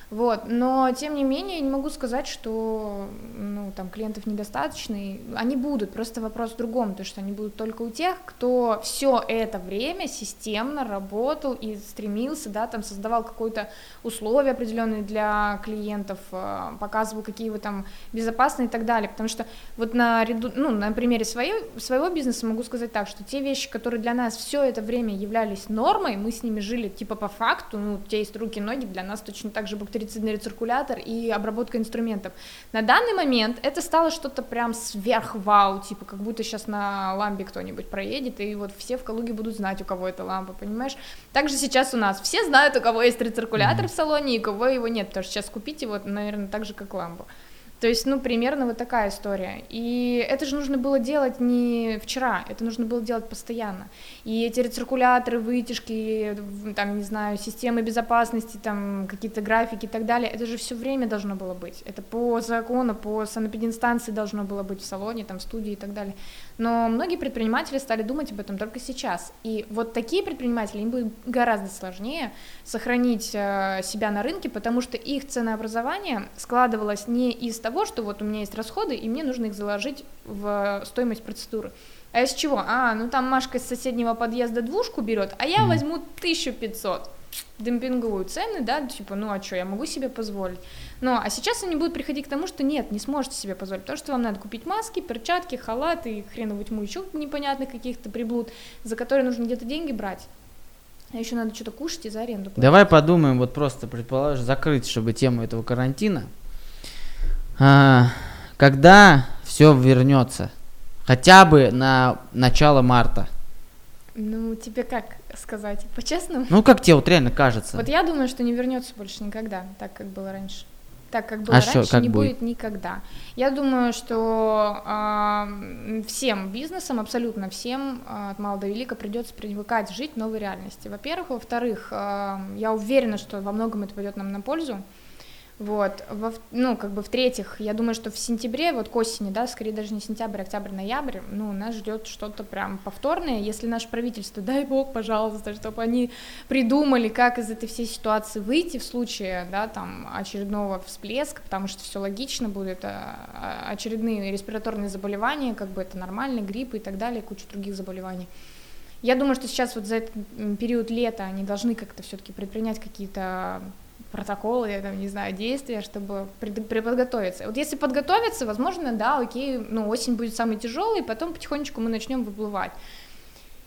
Вот, но тем не менее, я не могу сказать, что ну, там клиентов недостаточно, и они будут, просто вопрос в другом, то что они будут только у тех, кто все это время системно работал и стремился, да, там создавал какое-то условие определенные для клиентов, э, показывал, какие вы там безопасные и так далее, потому что вот на, ряду, ну, на примере своей, своего бизнеса могу сказать так, что те вещи, которые для нас все это время являлись нормой, мы с ними жили типа по факту, ну, те есть руки, ноги, для нас точно так же бактерицидный рециркулятор и обработка инструментов. На данный момент это стало что-то прям сверх вау, типа как будто сейчас на ламбе кто-нибудь проедет, и вот все в Калуге будут знать, у кого эта лампа, понимаешь? Также сейчас у нас все знают, у кого есть рециркулятор mm-hmm. в салоне, и у кого его нет, потому что сейчас купить его, наверное, так же, как лампу. То есть, ну, примерно вот такая история. И это же нужно было делать не вчера, это нужно было делать постоянно. И эти рециркуляторы, вытяжки, там, не знаю, системы безопасности, там, какие-то графики и так далее, это же все время должно было быть. Это по закону, по санэпидинстанции должно было быть в салоне, там, в студии и так далее. Но многие предприниматели стали думать об этом только сейчас. И вот такие предприниматели, им будет гораздо сложнее сохранить э, себя на рынке, потому что их ценообразование складывалось не из того, что вот у меня есть расходы, и мне нужно их заложить в стоимость процедуры. А из чего? А, ну там Машка из соседнего подъезда двушку берет, а я возьму 1500 демпинговую цены, да, типа, ну а что, я могу себе позволить. Ну, а сейчас они будут приходить к тому, что нет, не сможете себе позволить, потому что вам надо купить маски, перчатки, халаты, хреновую тьму еще непонятных каких-то приблуд, за которые нужно где-то деньги брать. А еще надо что-то кушать и за аренду платить. Давай подумаем, вот просто предположим, закрыть, чтобы тему этого карантина. А, когда все вернется? Хотя бы на начало марта. Ну, тебе как сказать? По-честному? Ну, как тебе вот реально кажется? Вот я думаю, что не вернется больше никогда, так как было раньше. Так как было а раньше, что, как не будет? будет никогда. Я думаю, что э, всем бизнесам, абсолютно всем, э, от мала до велика, придется привыкать жить в новой реальности. Во-первых. Во-вторых, э, я уверена, что во многом это пойдет нам на пользу. Вот, во, ну, как бы в-третьих, я думаю, что в сентябре, вот к осени, да, скорее даже не сентябрь, а октябрь, ноябрь, ну, нас ждет что-то прям повторное, если наше правительство, дай бог, пожалуйста, чтобы они придумали, как из этой всей ситуации выйти в случае, да, там, очередного всплеска, потому что все логично будет, а, а, очередные респираторные заболевания, как бы это нормально, грипп и так далее, куча других заболеваний. Я думаю, что сейчас вот за этот период лета они должны как-то все-таки предпринять какие-то протоколы, я там не знаю, действия, чтобы подготовиться. Вот если подготовиться, возможно, да, окей, ну, осень будет самый тяжелый, потом потихонечку мы начнем выплывать.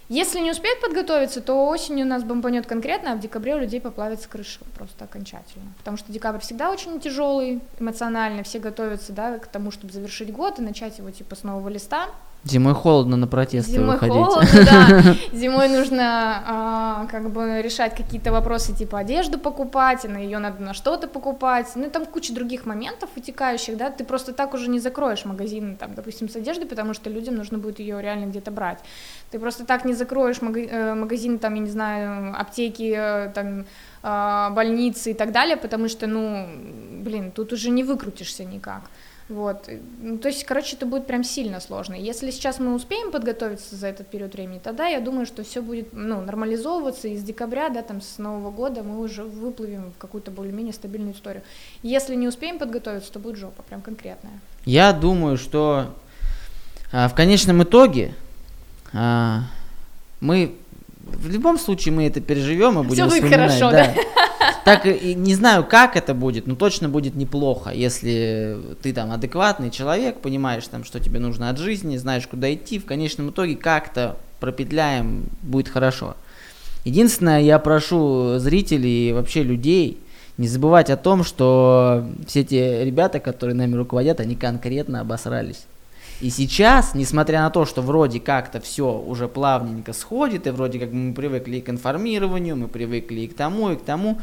Если не успеют подготовиться, то осенью у нас бомбанет конкретно, а в декабре у людей поплавится крыша просто окончательно. Потому что декабрь всегда очень тяжелый эмоционально, все готовятся да, к тому, чтобы завершить год и начать его типа с нового листа. Зимой холодно на протесты Зимой выходить. холодно, да. <laughs> Зимой нужно а, как бы решать какие-то вопросы, типа одежду покупать, на ее надо на что-то покупать. Ну там куча других моментов утекающих, да. Ты просто так уже не закроешь магазин, там, допустим, с одеждой, потому что людям нужно будет ее реально где-то брать. Ты просто так не закроешь э, магазин, там, я не знаю, аптеки, э, там, а, больницы и так далее, потому что, ну, блин, тут уже не выкрутишься никак. Вот. Ну, то есть, короче, это будет прям сильно сложно. Если сейчас мы успеем подготовиться за этот период времени, тогда я думаю, что все будет ну, нормализовываться, и с декабря, да, там, с Нового года мы уже выплывем в какую-то более-менее стабильную историю. Если не успеем подготовиться, то будет жопа, прям конкретная. Я думаю, что а, в конечном итоге а, мы в любом случае мы это переживем и будем Все будет хорошо, да. да. Так и не знаю, как это будет, но точно будет неплохо, если ты там адекватный человек, понимаешь там, что тебе нужно от жизни, знаешь, куда идти, в конечном итоге как-то пропетляем, будет хорошо. Единственное, я прошу зрителей и вообще людей не забывать о том, что все те ребята, которые нами руководят, они конкретно обосрались. И сейчас, несмотря на то, что вроде как-то все уже плавненько сходит, и вроде как мы привыкли и к информированию, мы привыкли и к тому, и к тому,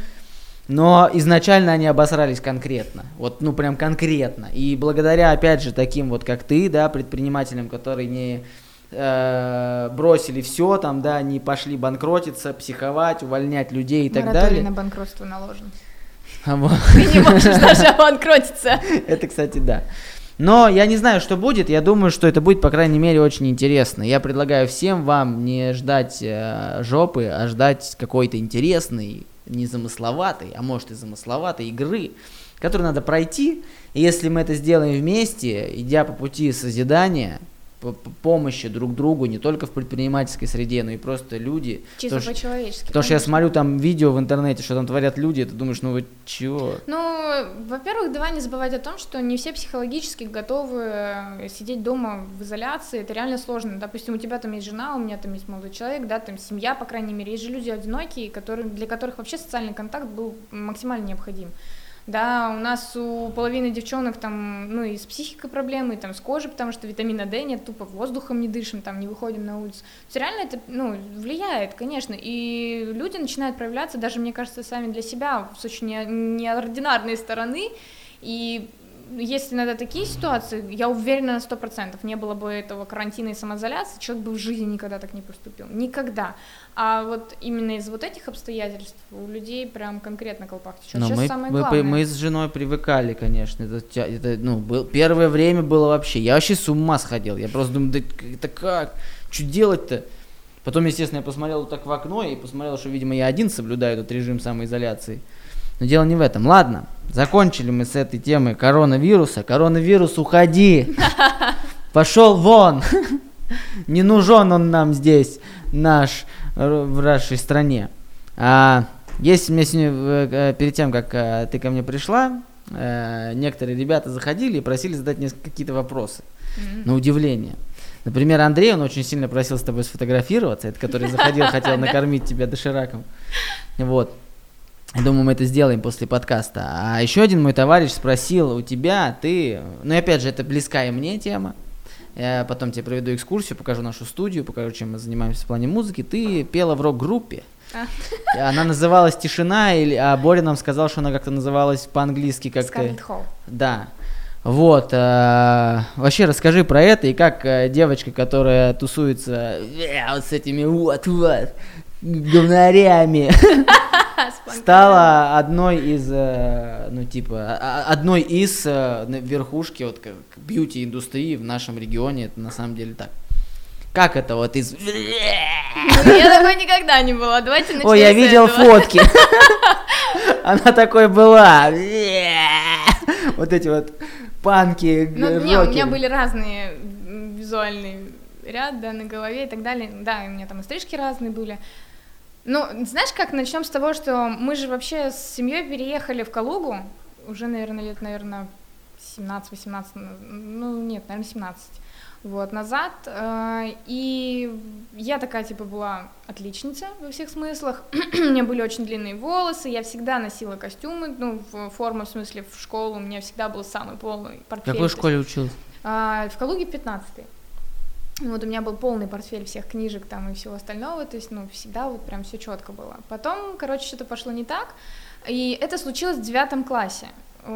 но изначально они обосрались конкретно. Вот, ну, прям конкретно. И благодаря, опять же, таким вот, как ты, да, предпринимателям, которые не э, бросили все, там, да, не пошли банкротиться, психовать, увольнять людей и так далее. на банкротство наложен. А вот. <laughs> Ты не можешь даже <laughs> обанкротиться. Это, кстати, да. Но я не знаю, что будет. Я думаю, что это будет, по крайней мере, очень интересно. Я предлагаю всем вам не ждать э, жопы, а ждать какой-то интересной, незамысловатой, а может и замысловатой игры, которую надо пройти. И если мы это сделаем вместе, идя по пути созидания, помощи друг другу, не только в предпринимательской среде, но и просто люди. Чисто по-человечески. Потому что я смотрю там видео в интернете, что там творят люди, и ты думаешь, ну вы чего? Ну, во-первых, давай не забывать о том, что не все психологически готовы э, сидеть дома в изоляции, это реально сложно. Допустим, у тебя там есть жена, у меня там есть молодой человек, да, там семья, по крайней мере, есть же люди одинокие, которые, для которых вообще социальный контакт был максимально необходим да, у нас у половины девчонок там, ну, и с психикой проблемы, и там с кожей, потому что витамина D нет, тупо воздухом не дышим, там, не выходим на улицу. То есть реально это, ну, влияет, конечно, и люди начинают проявляться, даже, мне кажется, сами для себя с очень неординарной стороны, и если надо такие ситуации, я уверена на сто процентов, не было бы этого карантина и самоизоляции, человек бы в жизни никогда так не поступил, никогда. А вот именно из вот этих обстоятельств у людей прям конкретно колпак течет. Но Сейчас мы, самое главное. Мы, мы с женой привыкали, конечно. Это, это, ну, был, первое время было вообще. Я вообще с ума сходил. Я просто думаю, да это как? Что делать-то? Потом, естественно, я посмотрел так в окно и посмотрел, что, видимо, я один соблюдаю этот режим самоизоляции. Но дело не в этом. Ладно, закончили мы с этой темой коронавируса. Коронавирус, уходи! Пошел вон! <laughs> Не нужен он нам здесь, наш, в нашей стране. А, есть мне сегодня, э, перед тем, как э, ты ко мне пришла, э, некоторые ребята заходили и просили задать какие-то вопросы. Mm-hmm. На удивление. Например, Андрей, он очень сильно просил с тобой сфотографироваться, это который заходил, <laughs> хотел накормить тебя дошираком. Вот. Думаю, мы это сделаем после подкаста. А еще один мой товарищ спросил у тебя, ты, ну опять же, это близкая мне тема. Я потом тебе проведу экскурсию, покажу нашу студию, покажу, чем мы занимаемся в плане музыки. Ты пела в рок-группе. А. Она называлась «Тишина», или, а Боря нам сказал, что она как-то называлась по-английски как-то... Да. Вот. Э, вообще расскажи про это и как э, девочка, которая тусуется э, вот с этими вот-вот говнарями, <laughs> стала одной из, э, ну типа, одной из э, верхушки вот бьюти-индустрии в нашем регионе, это на самом деле так. Как это вот из... Ну, я такой никогда не была, давайте начнем Ой, я видел фотки. <laughs> Она такой была. Вот эти вот панки, Ну, не, у меня были разные визуальные ряд, да, на голове и так далее. Да, у меня там и стрижки разные были. Ну, знаешь как, начнем с того, что мы же вообще с семьей переехали в Калугу, уже, наверное, лет, наверное, 17-18, ну, нет, наверное, 17 вот, назад, э, и я такая, типа, была отличница во всех смыслах, <clears throat> у меня были очень длинные волосы, я всегда носила костюмы, ну, в форму, в смысле, в школу, у меня всегда был самый полный портфель. В какой школе училась? А, в Калуге 15 -й. Вот у меня был полный портфель всех книжек там и всего остального, то есть, ну, всегда вот прям все четко было. Потом, короче, что-то пошло не так, и это случилось в девятом классе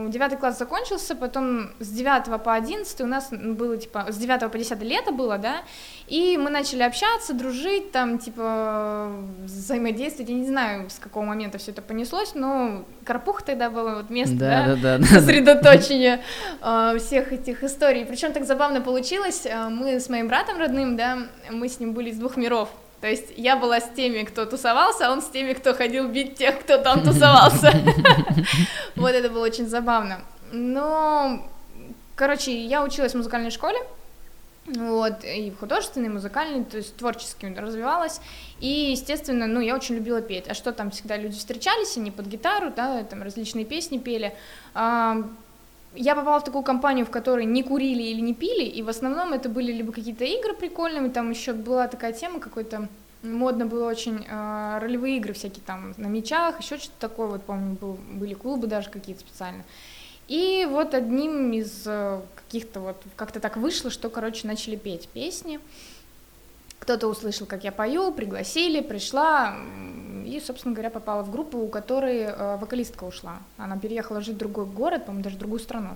девятый класс закончился, потом с девятого по одиннадцатый у нас было, типа, с девятого по десятое лето было, да, и мы начали общаться, дружить, там, типа, взаимодействовать, я не знаю, с какого момента все это понеслось, но Карпух тогда было вот место, да, да, да, да сосредоточения э, всех этих историй, причем так забавно получилось, э, мы с моим братом родным, да, мы с ним были из двух миров, то есть я была с теми, кто тусовался, а он с теми, кто ходил бить тех, кто там тусовался. <laughs> Вот это было очень забавно. Но, короче, я училась в музыкальной школе, вот, и в художественной, и музыкальной, то есть творчески развивалась, и, естественно, ну, я очень любила петь, а что там всегда люди встречались, они под гитару, да, там различные песни пели, я попала в такую компанию, в которой не курили или не пили, и в основном это были либо какие-то игры прикольные, там еще была такая тема какой-то модно было очень э, ролевые игры всякие там на мечах, еще что-то такое, вот помню, был, были клубы даже какие-то специально. И вот одним из э, каких-то вот, как-то так вышло, что, короче, начали петь песни. Кто-то услышал, как я пою, пригласили, пришла, и, собственно говоря, попала в группу, у которой э, вокалистка ушла. Она переехала жить в другой город, по-моему, даже в другую страну.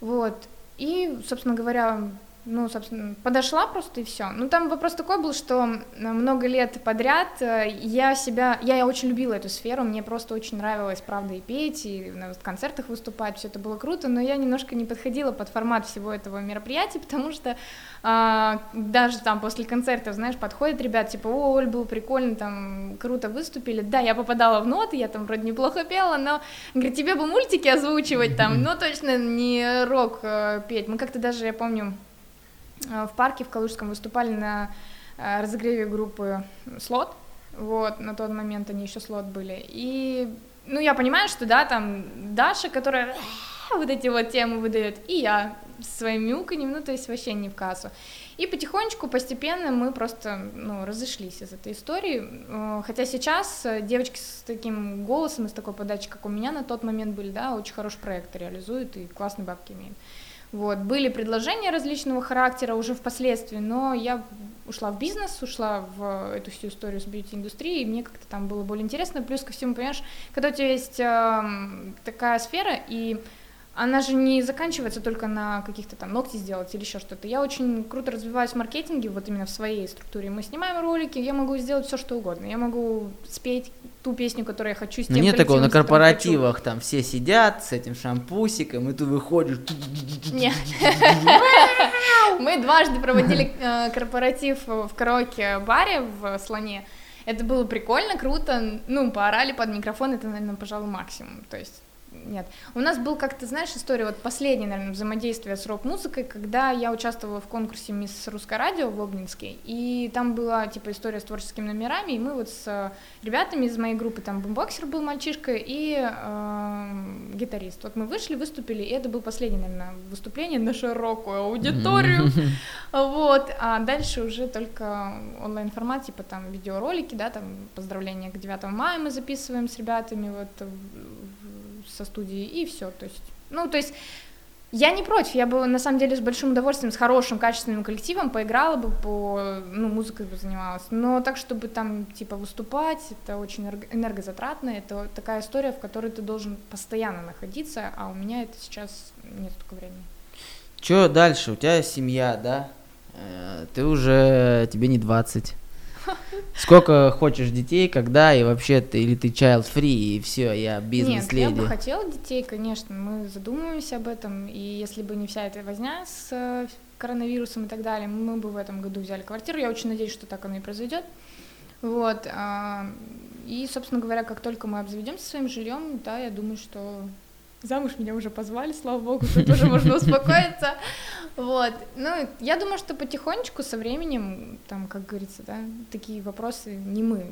Вот. И, собственно говоря, ну, собственно, подошла просто и все. Ну, там вопрос такой был, что много лет подряд э, я себя, я, я очень любила эту сферу, мне просто очень нравилось, правда, и петь, и на концертах выступать, все это было круто, но я немножко не подходила под формат всего этого мероприятия, потому что а, даже там после концертов, знаешь, подходят ребят, типа, о, Оль, было прикольно, там, круто выступили, да, я попадала в ноты, я там вроде неплохо пела, но, говорит, тебе бы мультики озвучивать там, <laughs> но точно не рок э, петь, мы как-то даже, я помню, в парке в Калужском выступали на э, разогреве группы «Слот», вот, на тот момент они еще «Слот» были, и, ну, я понимаю, что, да, там Даша, которая вот эти вот темы выдает, и я своим мяуканьем, ну, то есть вообще не в кассу. И потихонечку, постепенно мы просто, ну, разошлись из этой истории, э, хотя сейчас девочки с таким голосом, с такой подачей, как у меня на тот момент были, да, очень хороший проект реализуют и классные бабки имеют. Вот. Были предложения различного характера уже впоследствии, но я ушла в бизнес, ушла в эту всю историю с бьюти-индустрией, и мне как-то там было более интересно. Плюс ко всему, понимаешь, когда у тебя есть э, такая сфера, и она же не заканчивается только на каких-то там ногти сделать или еще что-то. Я очень круто развиваюсь в маркетинге, вот именно в своей структуре. Мы снимаем ролики, я могу сделать все, что угодно. Я могу спеть ту песню, которую я хочу, с ну, тем Нет такого, на корпоративах там все сидят с этим шампусиком, и ты выходишь... Нет. Мы дважды проводили корпоратив в караоке-баре в Слоне. Это было прикольно, круто, ну, поорали под микрофон, это, наверное, пожалуй, максимум. То есть нет. У нас был как-то, знаешь, история, вот последнее, наверное, взаимодействие с рок-музыкой, когда я участвовала в конкурсе «Мисс Русское радио» в Обнинске, и там была, типа, история с творческими номерами, и мы вот с ребятами из моей группы, там, бумбоксер был мальчишка и э, гитарист. Вот мы вышли, выступили, и это был последнее, наверное, выступление на широкую аудиторию, <laughs> вот, а дальше уже только онлайн-формат, типа, там, видеоролики, да, там, поздравления к 9 мая мы записываем с ребятами, вот, со студии, и все. То есть, ну, то есть я не против, я бы на самом деле с большим удовольствием, с хорошим, качественным коллективом поиграла бы, по, ну, музыкой бы занималась, но так, чтобы там, типа, выступать, это очень энергозатратно, это такая история, в которой ты должен постоянно находиться, а у меня это сейчас нет столько времени. Че дальше? У тебя семья, да? Э, ты уже, тебе не 20. Сколько хочешь детей, когда и вообще ты или ты child free и все, я бизнес-леди. Нет, я бы хотела детей, конечно, мы задумываемся об этом, и если бы не вся эта возня с э, коронавирусом и так далее, мы бы в этом году взяли квартиру. Я очень надеюсь, что так оно и произойдет. Вот. А, и, собственно говоря, как только мы обзаведемся своим жильем, да, я думаю, что замуж меня уже позвали, слава богу, тут уже можно успокоиться. Вот. Ну, я думаю, что потихонечку со временем, там, как говорится, да, такие вопросы не мы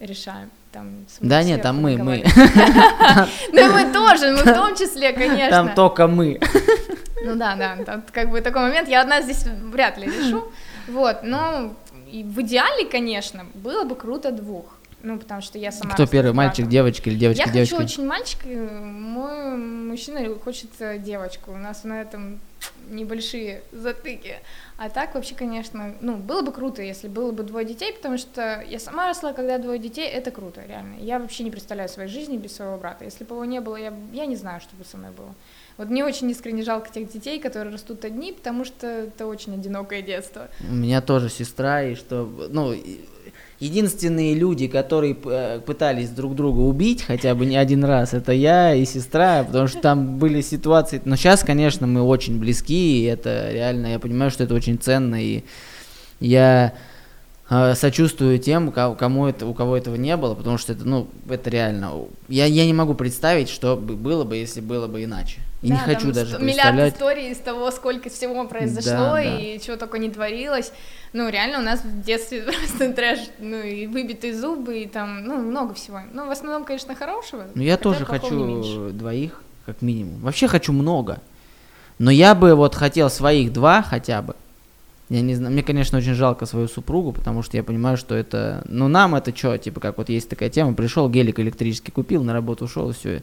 решаем. Там, да нет, там мы, мы. <laughs> Ну мы тоже, мы в том числе, конечно. Там только мы. Ну да, да, там как бы такой момент, я одна здесь вряд ли решу. Вот, но в идеале, конечно, было бы круто двух. Ну, потому что я сама... Кто первый, мальчик, девочка или девочка, я девочка? Я хочу очень мальчика, мой мужчина хочет девочку. У нас на этом небольшие затыки. А так вообще, конечно, ну, было бы круто, если было бы двое детей, потому что я сама росла, когда двое детей, это круто, реально. Я вообще не представляю своей жизни без своего брата. Если бы его не было, я, я не знаю, что бы со мной было. Вот мне очень искренне жалко тех детей, которые растут одни, потому что это очень одинокое детство. У меня тоже сестра, и что, ну, единственные люди, которые э, пытались друг друга убить хотя бы не один раз, это я и сестра, потому что там были ситуации. Но сейчас, конечно, мы очень близки, и это реально, я понимаю, что это очень ценно, и я э, сочувствую тем, кому это, у кого этого не было, потому что это, ну, это реально. Я, я не могу представить, что было бы, если было бы иначе. И да, не хочу даже представлять. Миллиард историй из того, сколько всего произошло да, да. и чего только не творилось. Ну, реально, у нас в детстве <laughs> просто трэш, ну, и выбитые зубы, и там, ну, много всего. Ну, в основном, конечно, хорошего. Ну, я тоже хочу двоих, как минимум. Вообще хочу много. Но я бы вот хотел своих два хотя бы. Я не знаю, мне, конечно, очень жалко свою супругу, потому что я понимаю, что это, ну, нам это что, типа, как вот есть такая тема, пришел, гелик электрический купил, на работу ушел, и все,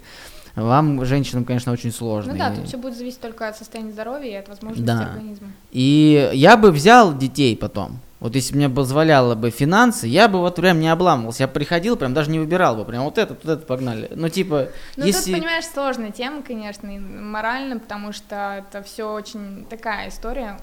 вам, женщинам, конечно, очень сложно. Ну да, И- тут все будет зависеть только от состояния здоровья и от возможностей Да. организма. И я бы взял детей потом. Вот если мне позволяло бы финансы, я бы вот прям не обламывался. Я приходил, прям даже не выбирал бы. Прям вот это, вот это погнали. Ну, типа, Ну, если... тут, понимаешь, сложная тема, конечно, и морально, потому что это все очень такая история.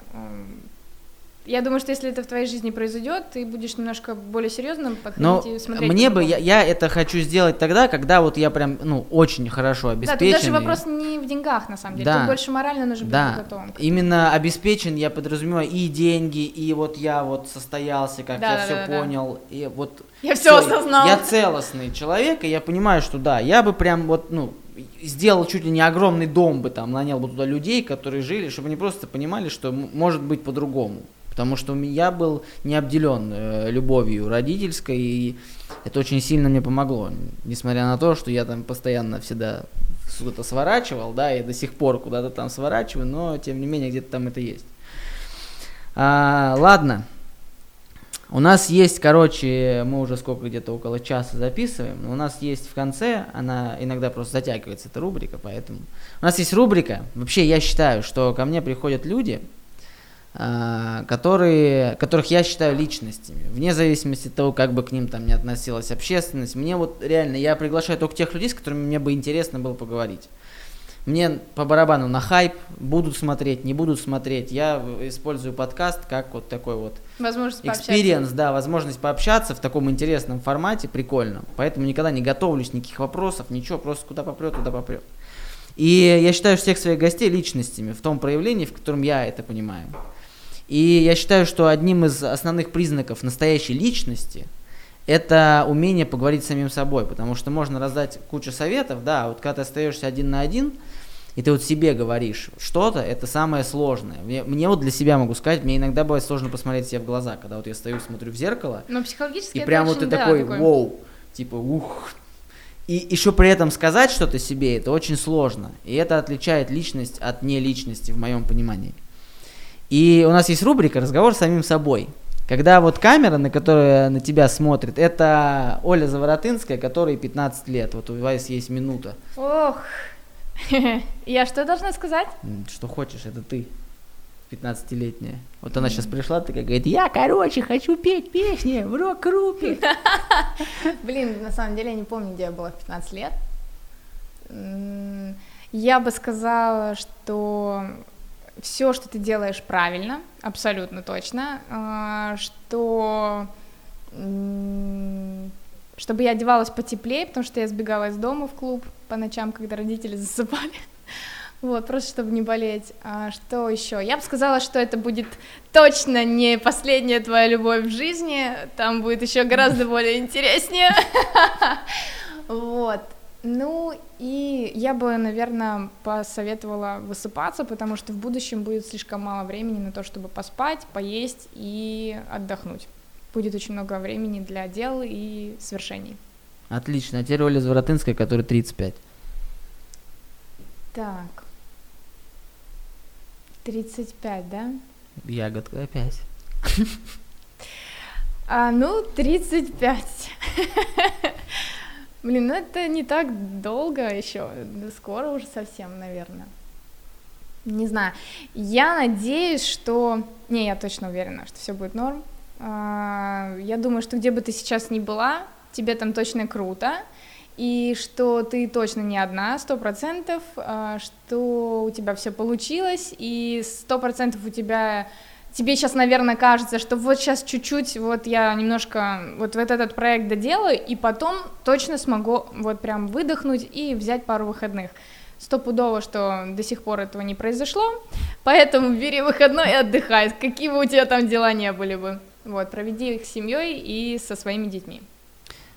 Я думаю, что если это в твоей жизни произойдет, ты будешь немножко более серьезным Но подходить и смотреть. мне бы, я, я это хочу сделать тогда, когда вот я прям, ну, очень хорошо Да, обеспечен. тут даже вопрос не в деньгах, на самом деле. Да. Тут больше морально нужно быть Да, готовым. к именно обеспечен, я подразумеваю, и деньги, и вот я вот состоялся, как Да, я да, все да, да. понял, и вот Я все всё, осознал. Я целостный человек, и я понимаю, что да, я бы прям вот, ну, сделал чуть ли не огромный дом бы там, нанял бы туда людей, которые жили, чтобы они просто понимали, что может быть по-другому. Потому что я был не обделен э, любовью родительской, и это очень сильно мне помогло. Несмотря на то, что я там постоянно всегда что-то сворачивал, да, и до сих пор куда-то там сворачиваю, но тем не менее где-то там это есть. А, ладно. У нас есть, короче, мы уже сколько где-то около часа записываем, но у нас есть в конце, она иногда просто затягивается, эта рубрика, поэтому... У нас есть рубрика, вообще я считаю, что ко мне приходят люди, которые, которых я считаю личностями, вне зависимости от того, как бы к ним там не относилась общественность. Мне вот реально, я приглашаю только тех людей, с которыми мне бы интересно было поговорить. Мне по барабану на хайп, будут смотреть, не будут смотреть. Я использую подкаст как вот такой вот Возможность. Experience, да, возможность пообщаться в таком интересном формате, прикольно. Поэтому никогда не готовлюсь, никаких вопросов, ничего, просто куда попрет, туда попрет. И я считаю всех своих гостей личностями в том проявлении, в котором я это понимаю. И я считаю, что одним из основных признаков настоящей личности это умение поговорить с самим собой, потому что можно раздать кучу советов, да, а вот когда ты остаешься один на один, и ты вот себе говоришь что-то, это самое сложное. Мне, мне вот для себя могу сказать, мне иногда бывает сложно посмотреть себе в глаза, когда вот я стою, смотрю в зеркало, Но психологически и прям вот ты да, такой, воу, типа, ух. И еще при этом сказать что-то себе, это очень сложно. И это отличает личность от неличности в моем понимании. И у нас есть рубрика «Разговор с самим собой». Когда вот камера, на которую на тебя смотрит, это Оля Заворотынская, которой 15 лет. Вот у вас есть минута. Ох. <laughs> Я что должна сказать? Что хочешь, это ты. 15-летняя. Вот она сейчас пришла, такая говорит, я, короче, хочу петь песни в рок-группе. <laughs> Блин, на самом деле я не помню, где я была в 15 лет. Я бы сказала, что все, что ты делаешь правильно, абсолютно точно, а, что чтобы я одевалась потеплее, потому что я сбегала из дома в клуб по ночам, когда родители <laughs> засыпали. Вот, просто чтобы не болеть. А что еще? Я бы сказала, что это будет точно не последняя твоя любовь в жизни, там будет еще гораздо более интереснее. <laughs> Вот. Ну и я бы, наверное, посоветовала высыпаться, потому что в будущем будет слишком мало времени на то, чтобы поспать, поесть и отдохнуть. Будет очень много времени для дел и свершений. Отлично. А теперь Оля Заворотынская, которой 35. Так. 35, да? Ягодка опять. А, ну, 35. <laughs> Блин, ну это не так долго еще, скоро уже совсем, наверное. Не знаю. Я надеюсь, что... Не, я точно уверена, что все будет норм. А, Я думаю, что где бы ты сейчас ни была, тебе там точно круто, и что ты точно не одна, сто процентов, а, что у тебя все получилось, и сто процентов у тебя тебе сейчас, наверное, кажется, что вот сейчас чуть-чуть, вот я немножко вот в этот проект доделаю, и потом точно смогу вот прям выдохнуть и взять пару выходных. Стопудово, что до сих пор этого не произошло, поэтому бери выходной и отдыхай, какие бы у тебя там дела не были бы. Вот, проведи их с семьей и со своими детьми.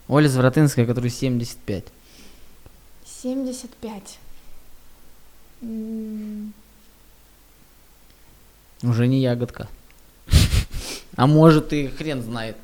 Оля Заворотынская, которой 75. 75. М, Уже не ягодка. А может и хрен знает.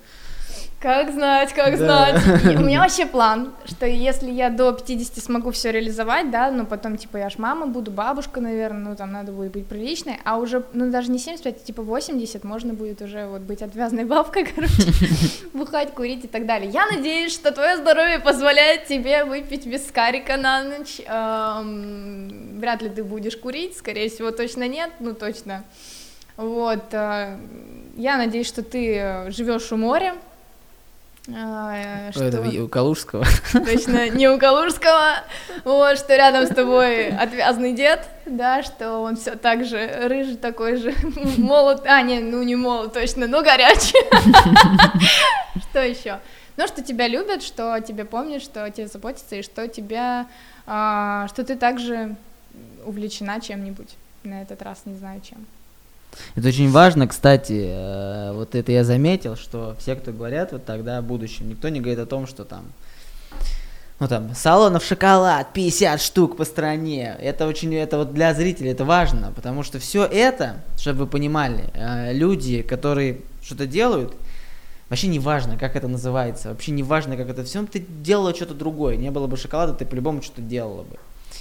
Как знать, как Да. знать. И <laughs> у меня вообще план, что если я до 50 смогу все реализовать, да, ну потом, типа, я ж мама буду, бабушка, наверное, ну там надо будет быть приличной, а уже, ну даже не 75, а типа 80, можно будет уже вот быть отвязной бабкой, <laughs> короче, <laughs> бухать, курить и так далее. Я надеюсь, что твое здоровье позволяет тебе выпить вискарика на ночь. Эм, Вряд ли ты будешь курить, скорее всего, точно нет, ну точно. Вот, э, я надеюсь, что ты живешь у моря, э, что- Это у Калужского. точно не у Калужского, вот, что рядом с тобой отвязный дед, да, что он все так же рыжий такой же, <laughs> молод, а, не, ну не молод точно, но горячий. <laughs> Что еще? Ну, что тебя любят, что о тебе помнят, что тебе заботятся, и что тебя, а, что ты также увлечена чем-нибудь. На этот раз не знаю чем. Это очень важно, кстати, э, вот это я заметил, что все, кто говорят вот тогда о будущем, никто не говорит о том, что там, ну там, салонов шоколад, 50 штук по стране. Это очень, это вот для зрителей это важно, потому что все это, чтобы вы понимали, э, люди, которые что-то делают, вообще не важно, как это называется, вообще не важно, как это все, ты делала что-то другое, не было бы шоколада, ты по-любому что-то делала бы.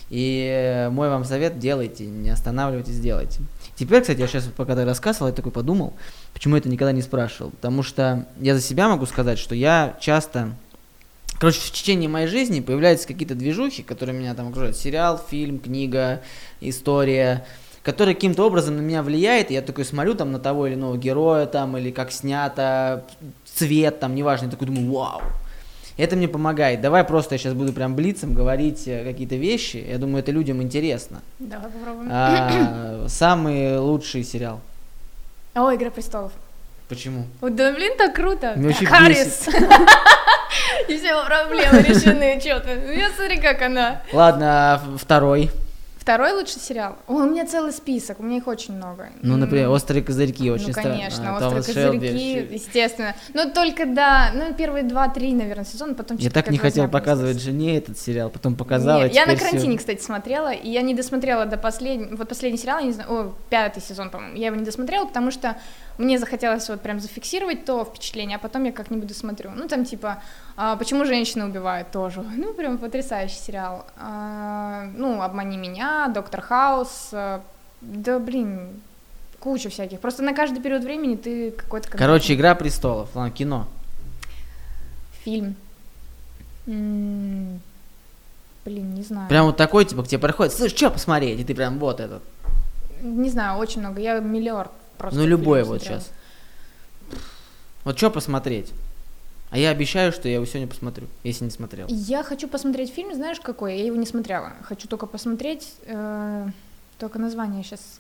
И э, мой вам совет, делайте, не останавливайтесь, делайте. Теперь, кстати, я сейчас, пока ты рассказывал, я такой подумал, почему я это никогда не спрашивал. Потому что я за себя могу сказать, что я часто... Короче, в течение моей жизни появляются какие-то движухи, которые меня там окружают. Сериал, фильм, книга, история, которые каким-то образом на меня влияет. И я такой смотрю там на того или иного героя там, или как снято, цвет там, неважно. Я такой думаю, вау, это мне помогает. Давай просто я сейчас буду прям блицем говорить э, какие-то вещи. Я думаю, это людям интересно. Давай попробуем. А, самый лучший сериал. О, Игра престолов. Почему? Вот, да блин, так круто. Меня очень Харрис. <laughs> И все проблемы решены, что-то. Я смотри, как она. Ладно, а второй. Второй лучший сериал? О, у меня целый список, у меня их очень много. Ну, например, «Острые козырьки» очень Ну, странно. конечно, А, «Острые Томас Шелби козырьки», вообще- естественно. Но только, да, ну, первые два-три, наверное, сезона, потом Я так не хотел показывать жене этот сериал, потом показала. Не, я на карантине, кстати, смотрела, и я не досмотрела до последнего, вот последний сериал, я не знаю, о, пятый сезон, по-моему, я его не досмотрела, потому что мне захотелось вот прям зафиксировать то впечатление, а потом я как-нибудь досмотрю. Ну, там типа, а, почему женщины убивают тоже, <laughs> ну, прям потрясающий сериал. А, ну, «Обмани меня», «Доктор Хаус», а, да, блин, куча всяких. Просто на каждый период времени ты какой-то... Короче, «Игра престолов», ладно, кино. Фильм. М, Блин, не знаю. Прям вот такой, типа, к тебе приходит, слышь, что посмотреть? И ты прям вот этот. Не знаю, очень много. Я миллиард просто. ну, любой вот смотрела. сейчас. Вот что посмотреть? А я обещаю, что я его сегодня посмотрю, если не смотрел. Я хочу посмотреть фильм, знаешь какой? Я его не смотрела. Хочу только посмотреть, э, только название сейчас.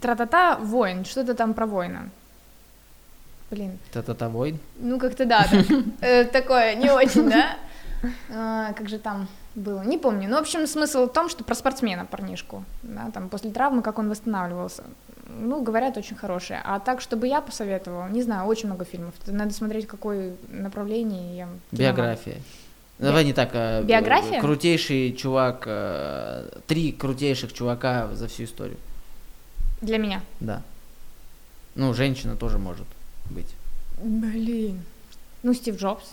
Тра-та-та, воин, что-то там про воина. Блин, Та-та-та войн. ну как-то да, <laughs> э, такое не очень, да? А, Как же там было, не помню. Ну, в общем, смысл в том, что про спортсмена парнишку, да, там после травмы, как он восстанавливался. Ну, говорят, очень хорошие. А так, чтобы я посоветовала, не знаю, очень много фильмов. Надо смотреть, какое направление. Я Биография. Давай не так. а, Биография? Крутейший чувак, э, три крутейших чувака за всю историю. Для меня. Да. Ну, женщина тоже может быть. Блин. Ну, Стив Джобс.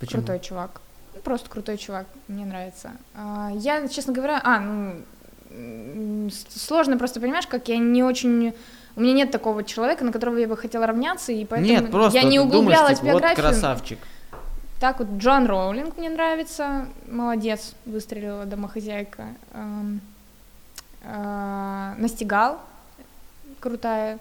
Почему? Крутой чувак. Просто крутой чувак, мне нравится. А, Я, честно говоря, а, ну, сложно просто, понимаешь, как я не очень... У меня нет такого человека, на которого я бы хотела равняться, и поэтому Нет, просто я не ты думаешь, углублялась типа, в вот биографию. красавчик. Так вот, Джон Роулинг мне нравится, молодец, выстрелила домохозяйка. Эм, э, Настигал, крутая.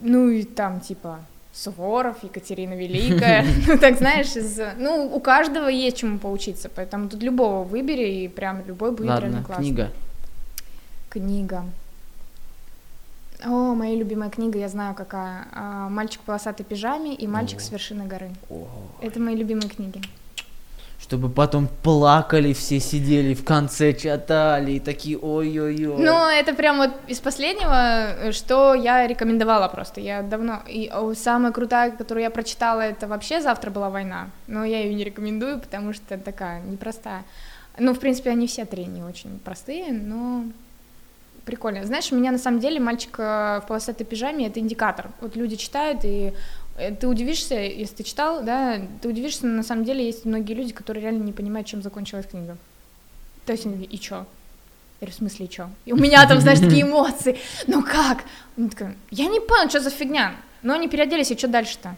Ну и там типа Суворов, Екатерина Великая. <laughs> Ну так знаешь, из... Ну у каждого есть чему поучиться, поэтому тут любого выбери, и прям любой будет реально Ладно, классный. книга. Книга. О, моя любимая книга, я знаю какая. А, «Мальчик в полосатой пижаме» и «Мальчик О. с вершины горы». О, Это мои любимые книги. Чтобы потом плакали все, сидели в конце, читали, и такие ой-ой-ой. Ну, это прям вот из последнего, э, что я рекомендовала просто. Я давно... И самая крутая, которую я прочитала, это вообще «Завтра была война». Но я ее не рекомендую, потому что такая непростая. Ну, в принципе, они все три не очень простые, но прикольно. Знаешь, у меня на самом деле «Мальчик э, в полосатой пижаме» — это индикатор. Вот люди читают, и ты удивишься, если ты читал, да, ты удивишься, на самом деле есть многие люди, которые реально не понимают, чем закончилась книга. То есть, и чё? Я говорю, в смысле, и чё? И у меня там, знаешь, такие эмоции. Ну как? такая, я не понял, что за фигня. Но они переоделись, и что дальше-то?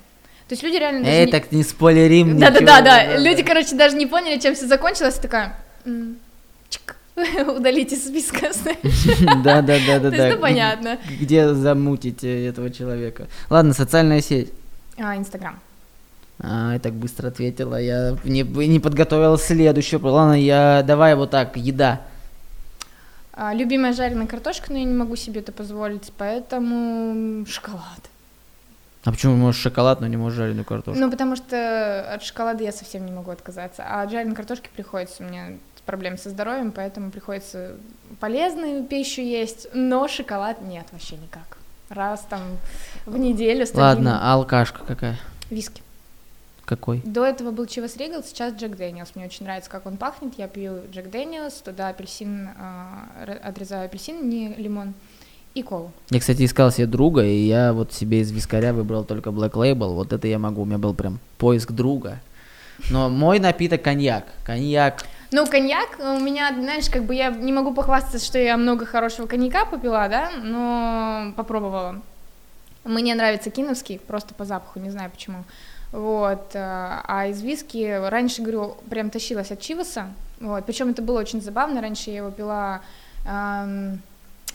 То есть люди реально Эй, не... так не спойлерим Да, да, да, да. Люди, короче, даже не поняли, чем все закончилось. Такая, чик, <laughs> удалите списка, знаешь. <laughs> Да, да, да, да, да. ну понятно. Где замутить этого человека? Ладно, социальная сеть. А, Инстаграм. А, я так быстро ответила. Я не, не подготовила следующую. Ладно, я давай вот так, еда. А, любимая жареная картошка, но я не могу себе это позволить, поэтому шоколад. А почему можешь шоколад, но не можешь жареную картошку? Ну, потому что от шоколада я совсем не могу отказаться. А от жареной картошки приходится у меня проблемы со здоровьем, поэтому приходится полезную пищу есть, но шоколад нет вообще никак. Раз там в неделю стабильно. Ладно, а алкашка какая? Виски. Какой? До этого был Chivas Regal, сейчас Jack Daniel's. Мне очень нравится, как он пахнет. Я пью Jack Daniel's, туда апельсин, э, отрезаю апельсин, не лимон и колу. Я, кстати, искал себе друга, и я вот себе из вискаря выбрал только Black Label. Вот это я могу. У меня был прям поиск друга. Но мой напиток коньяк. Коньяк. Ну, коньяк у меня, знаешь, как бы я не могу похвастаться, что я много хорошего коньяка попила, да, но попробовала. Мне нравится киновский, просто по запаху, не знаю почему. Вот, э, а из виски раньше, говорю, прям тащилась от Чиваса, вот, причем это было очень забавно, раньше я его пила эм,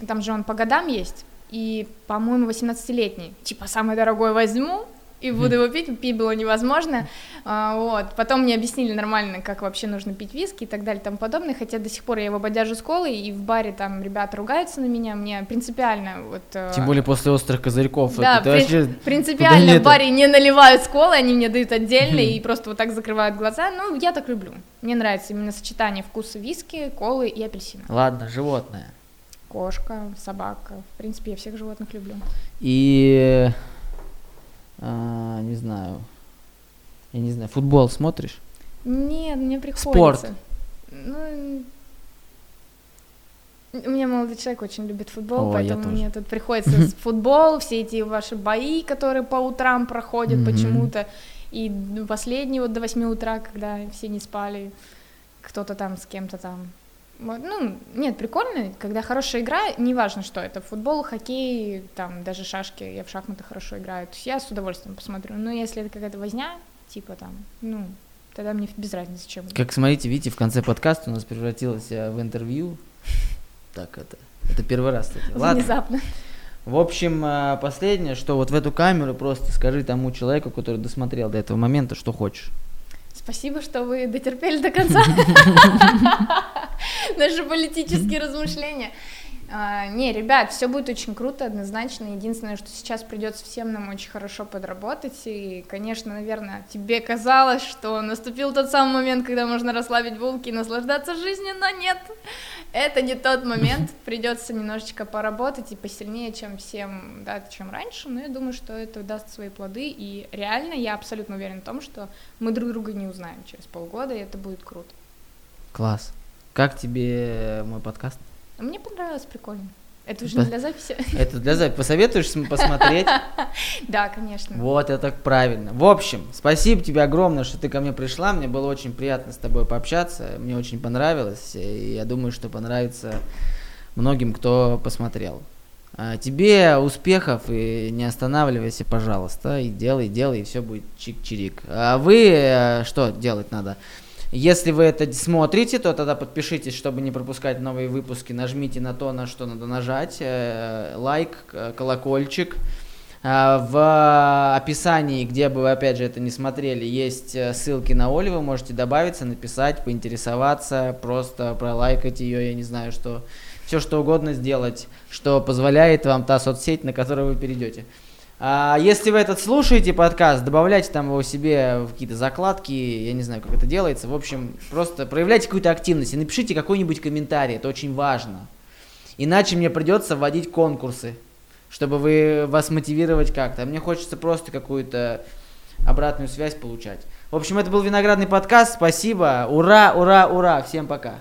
там же он по годам есть, и, по-моему, 18-летний. Типа, самый дорогой возьму, и буду его пить, пить было невозможно, а, вот, потом мне объяснили нормально, как вообще нужно пить виски и так далее и тому подобное, хотя до сих пор я его бодяжу с колой, и в баре там ребята ругаются на меня, мне принципиально вот... Э, Тем более после острых козырьков. Да, при- вообще... принципиально в баре не наливают с колой, они мне дают отдельно и просто вот так закрывают глаза, ну, я так люблю, мне нравится именно сочетание вкуса виски, колы и апельсина. Ладно, животное кошка, собака. В принципе, я всех животных люблю. И а, не знаю. Я не знаю, футбол смотришь? Нет, мне приходится. Спорт. Ну, у меня молодой человек очень любит футбол, О, поэтому мне тут <laughs> приходится футбол, все эти ваши бои, которые по утрам проходят почему-то, и последние вот до 8 утра, когда все не спали, кто-то там с кем-то там ну, нет, прикольно, когда хорошая игра, неважно, что это, футбол, хоккей, там, даже шашки, я в шахматы хорошо играю, то есть я с удовольствием посмотрю, но если это какая-то возня, типа там, ну, тогда мне без разницы, чем. Как смотрите, видите, в конце подкаста у нас превратилось э, в интервью, так это, это первый раз, кстати. <laughs> Ладно. Внезапно. В общем, э, последнее, что вот в эту камеру просто скажи тому человеку, который досмотрел до этого момента, что хочешь. Спасибо, что вы дотерпели до конца <laughs> <laughs> наши политические размышления. А, не, ребят, все будет очень круто, однозначно. Единственное, что сейчас придется всем нам очень хорошо подработать. И, конечно, наверное, тебе казалось, что наступил тот самый момент, когда можно расслабить булки и наслаждаться жизнью, но нет. Это не тот момент. <laughs> Придется немножечко поработать и посильнее, чем всем, да, чем раньше. Но я думаю, что это даст свои плоды. И реально я абсолютно уверена в том, что мы друг друга не узнаем через полгода, и это будет круто. Класс. Как тебе мой подкаст? Мне понравилось, прикольно. Это уже не для записи. Это для записи. Посоветуешь посмотреть? <laughs> Да, конечно. Вот, это так правильно. В общем, спасибо тебе огромное, что ты ко мне пришла. Мне было очень приятно с тобой пообщаться. Мне очень понравилось. И я думаю, что понравится многим, кто посмотрел. А тебе успехов и не останавливайся, пожалуйста. И делай, делай, и все будет чик-чирик. А вы э, что делать надо? Если вы это смотрите, то тогда подпишитесь, чтобы не пропускать новые выпуски. Нажмите на то, на что надо нажать. Э, лайк, колокольчик. Э, в описании, где бы вы опять же это не смотрели, есть э, ссылки на Олю, вы можете добавиться, написать, поинтересоваться, просто пролайкать ее, я не знаю, что все что угодно сделать, что позволяет вам та соцсеть, на которую вы перейдете. А, если вы этот слушаете подкаст, добавляйте там его себе в какие-то закладки, я не знаю, как это делается. В общем, просто проявляйте какую-то активность и напишите какой-нибудь комментарий, это очень важно. Иначе мне придется вводить конкурсы, чтобы вы вас мотивировать как-то. Мне хочется просто какую-то обратную связь получать. В общем, это был виноградный подкаст. Спасибо. Ура, ура, ура. Всем пока.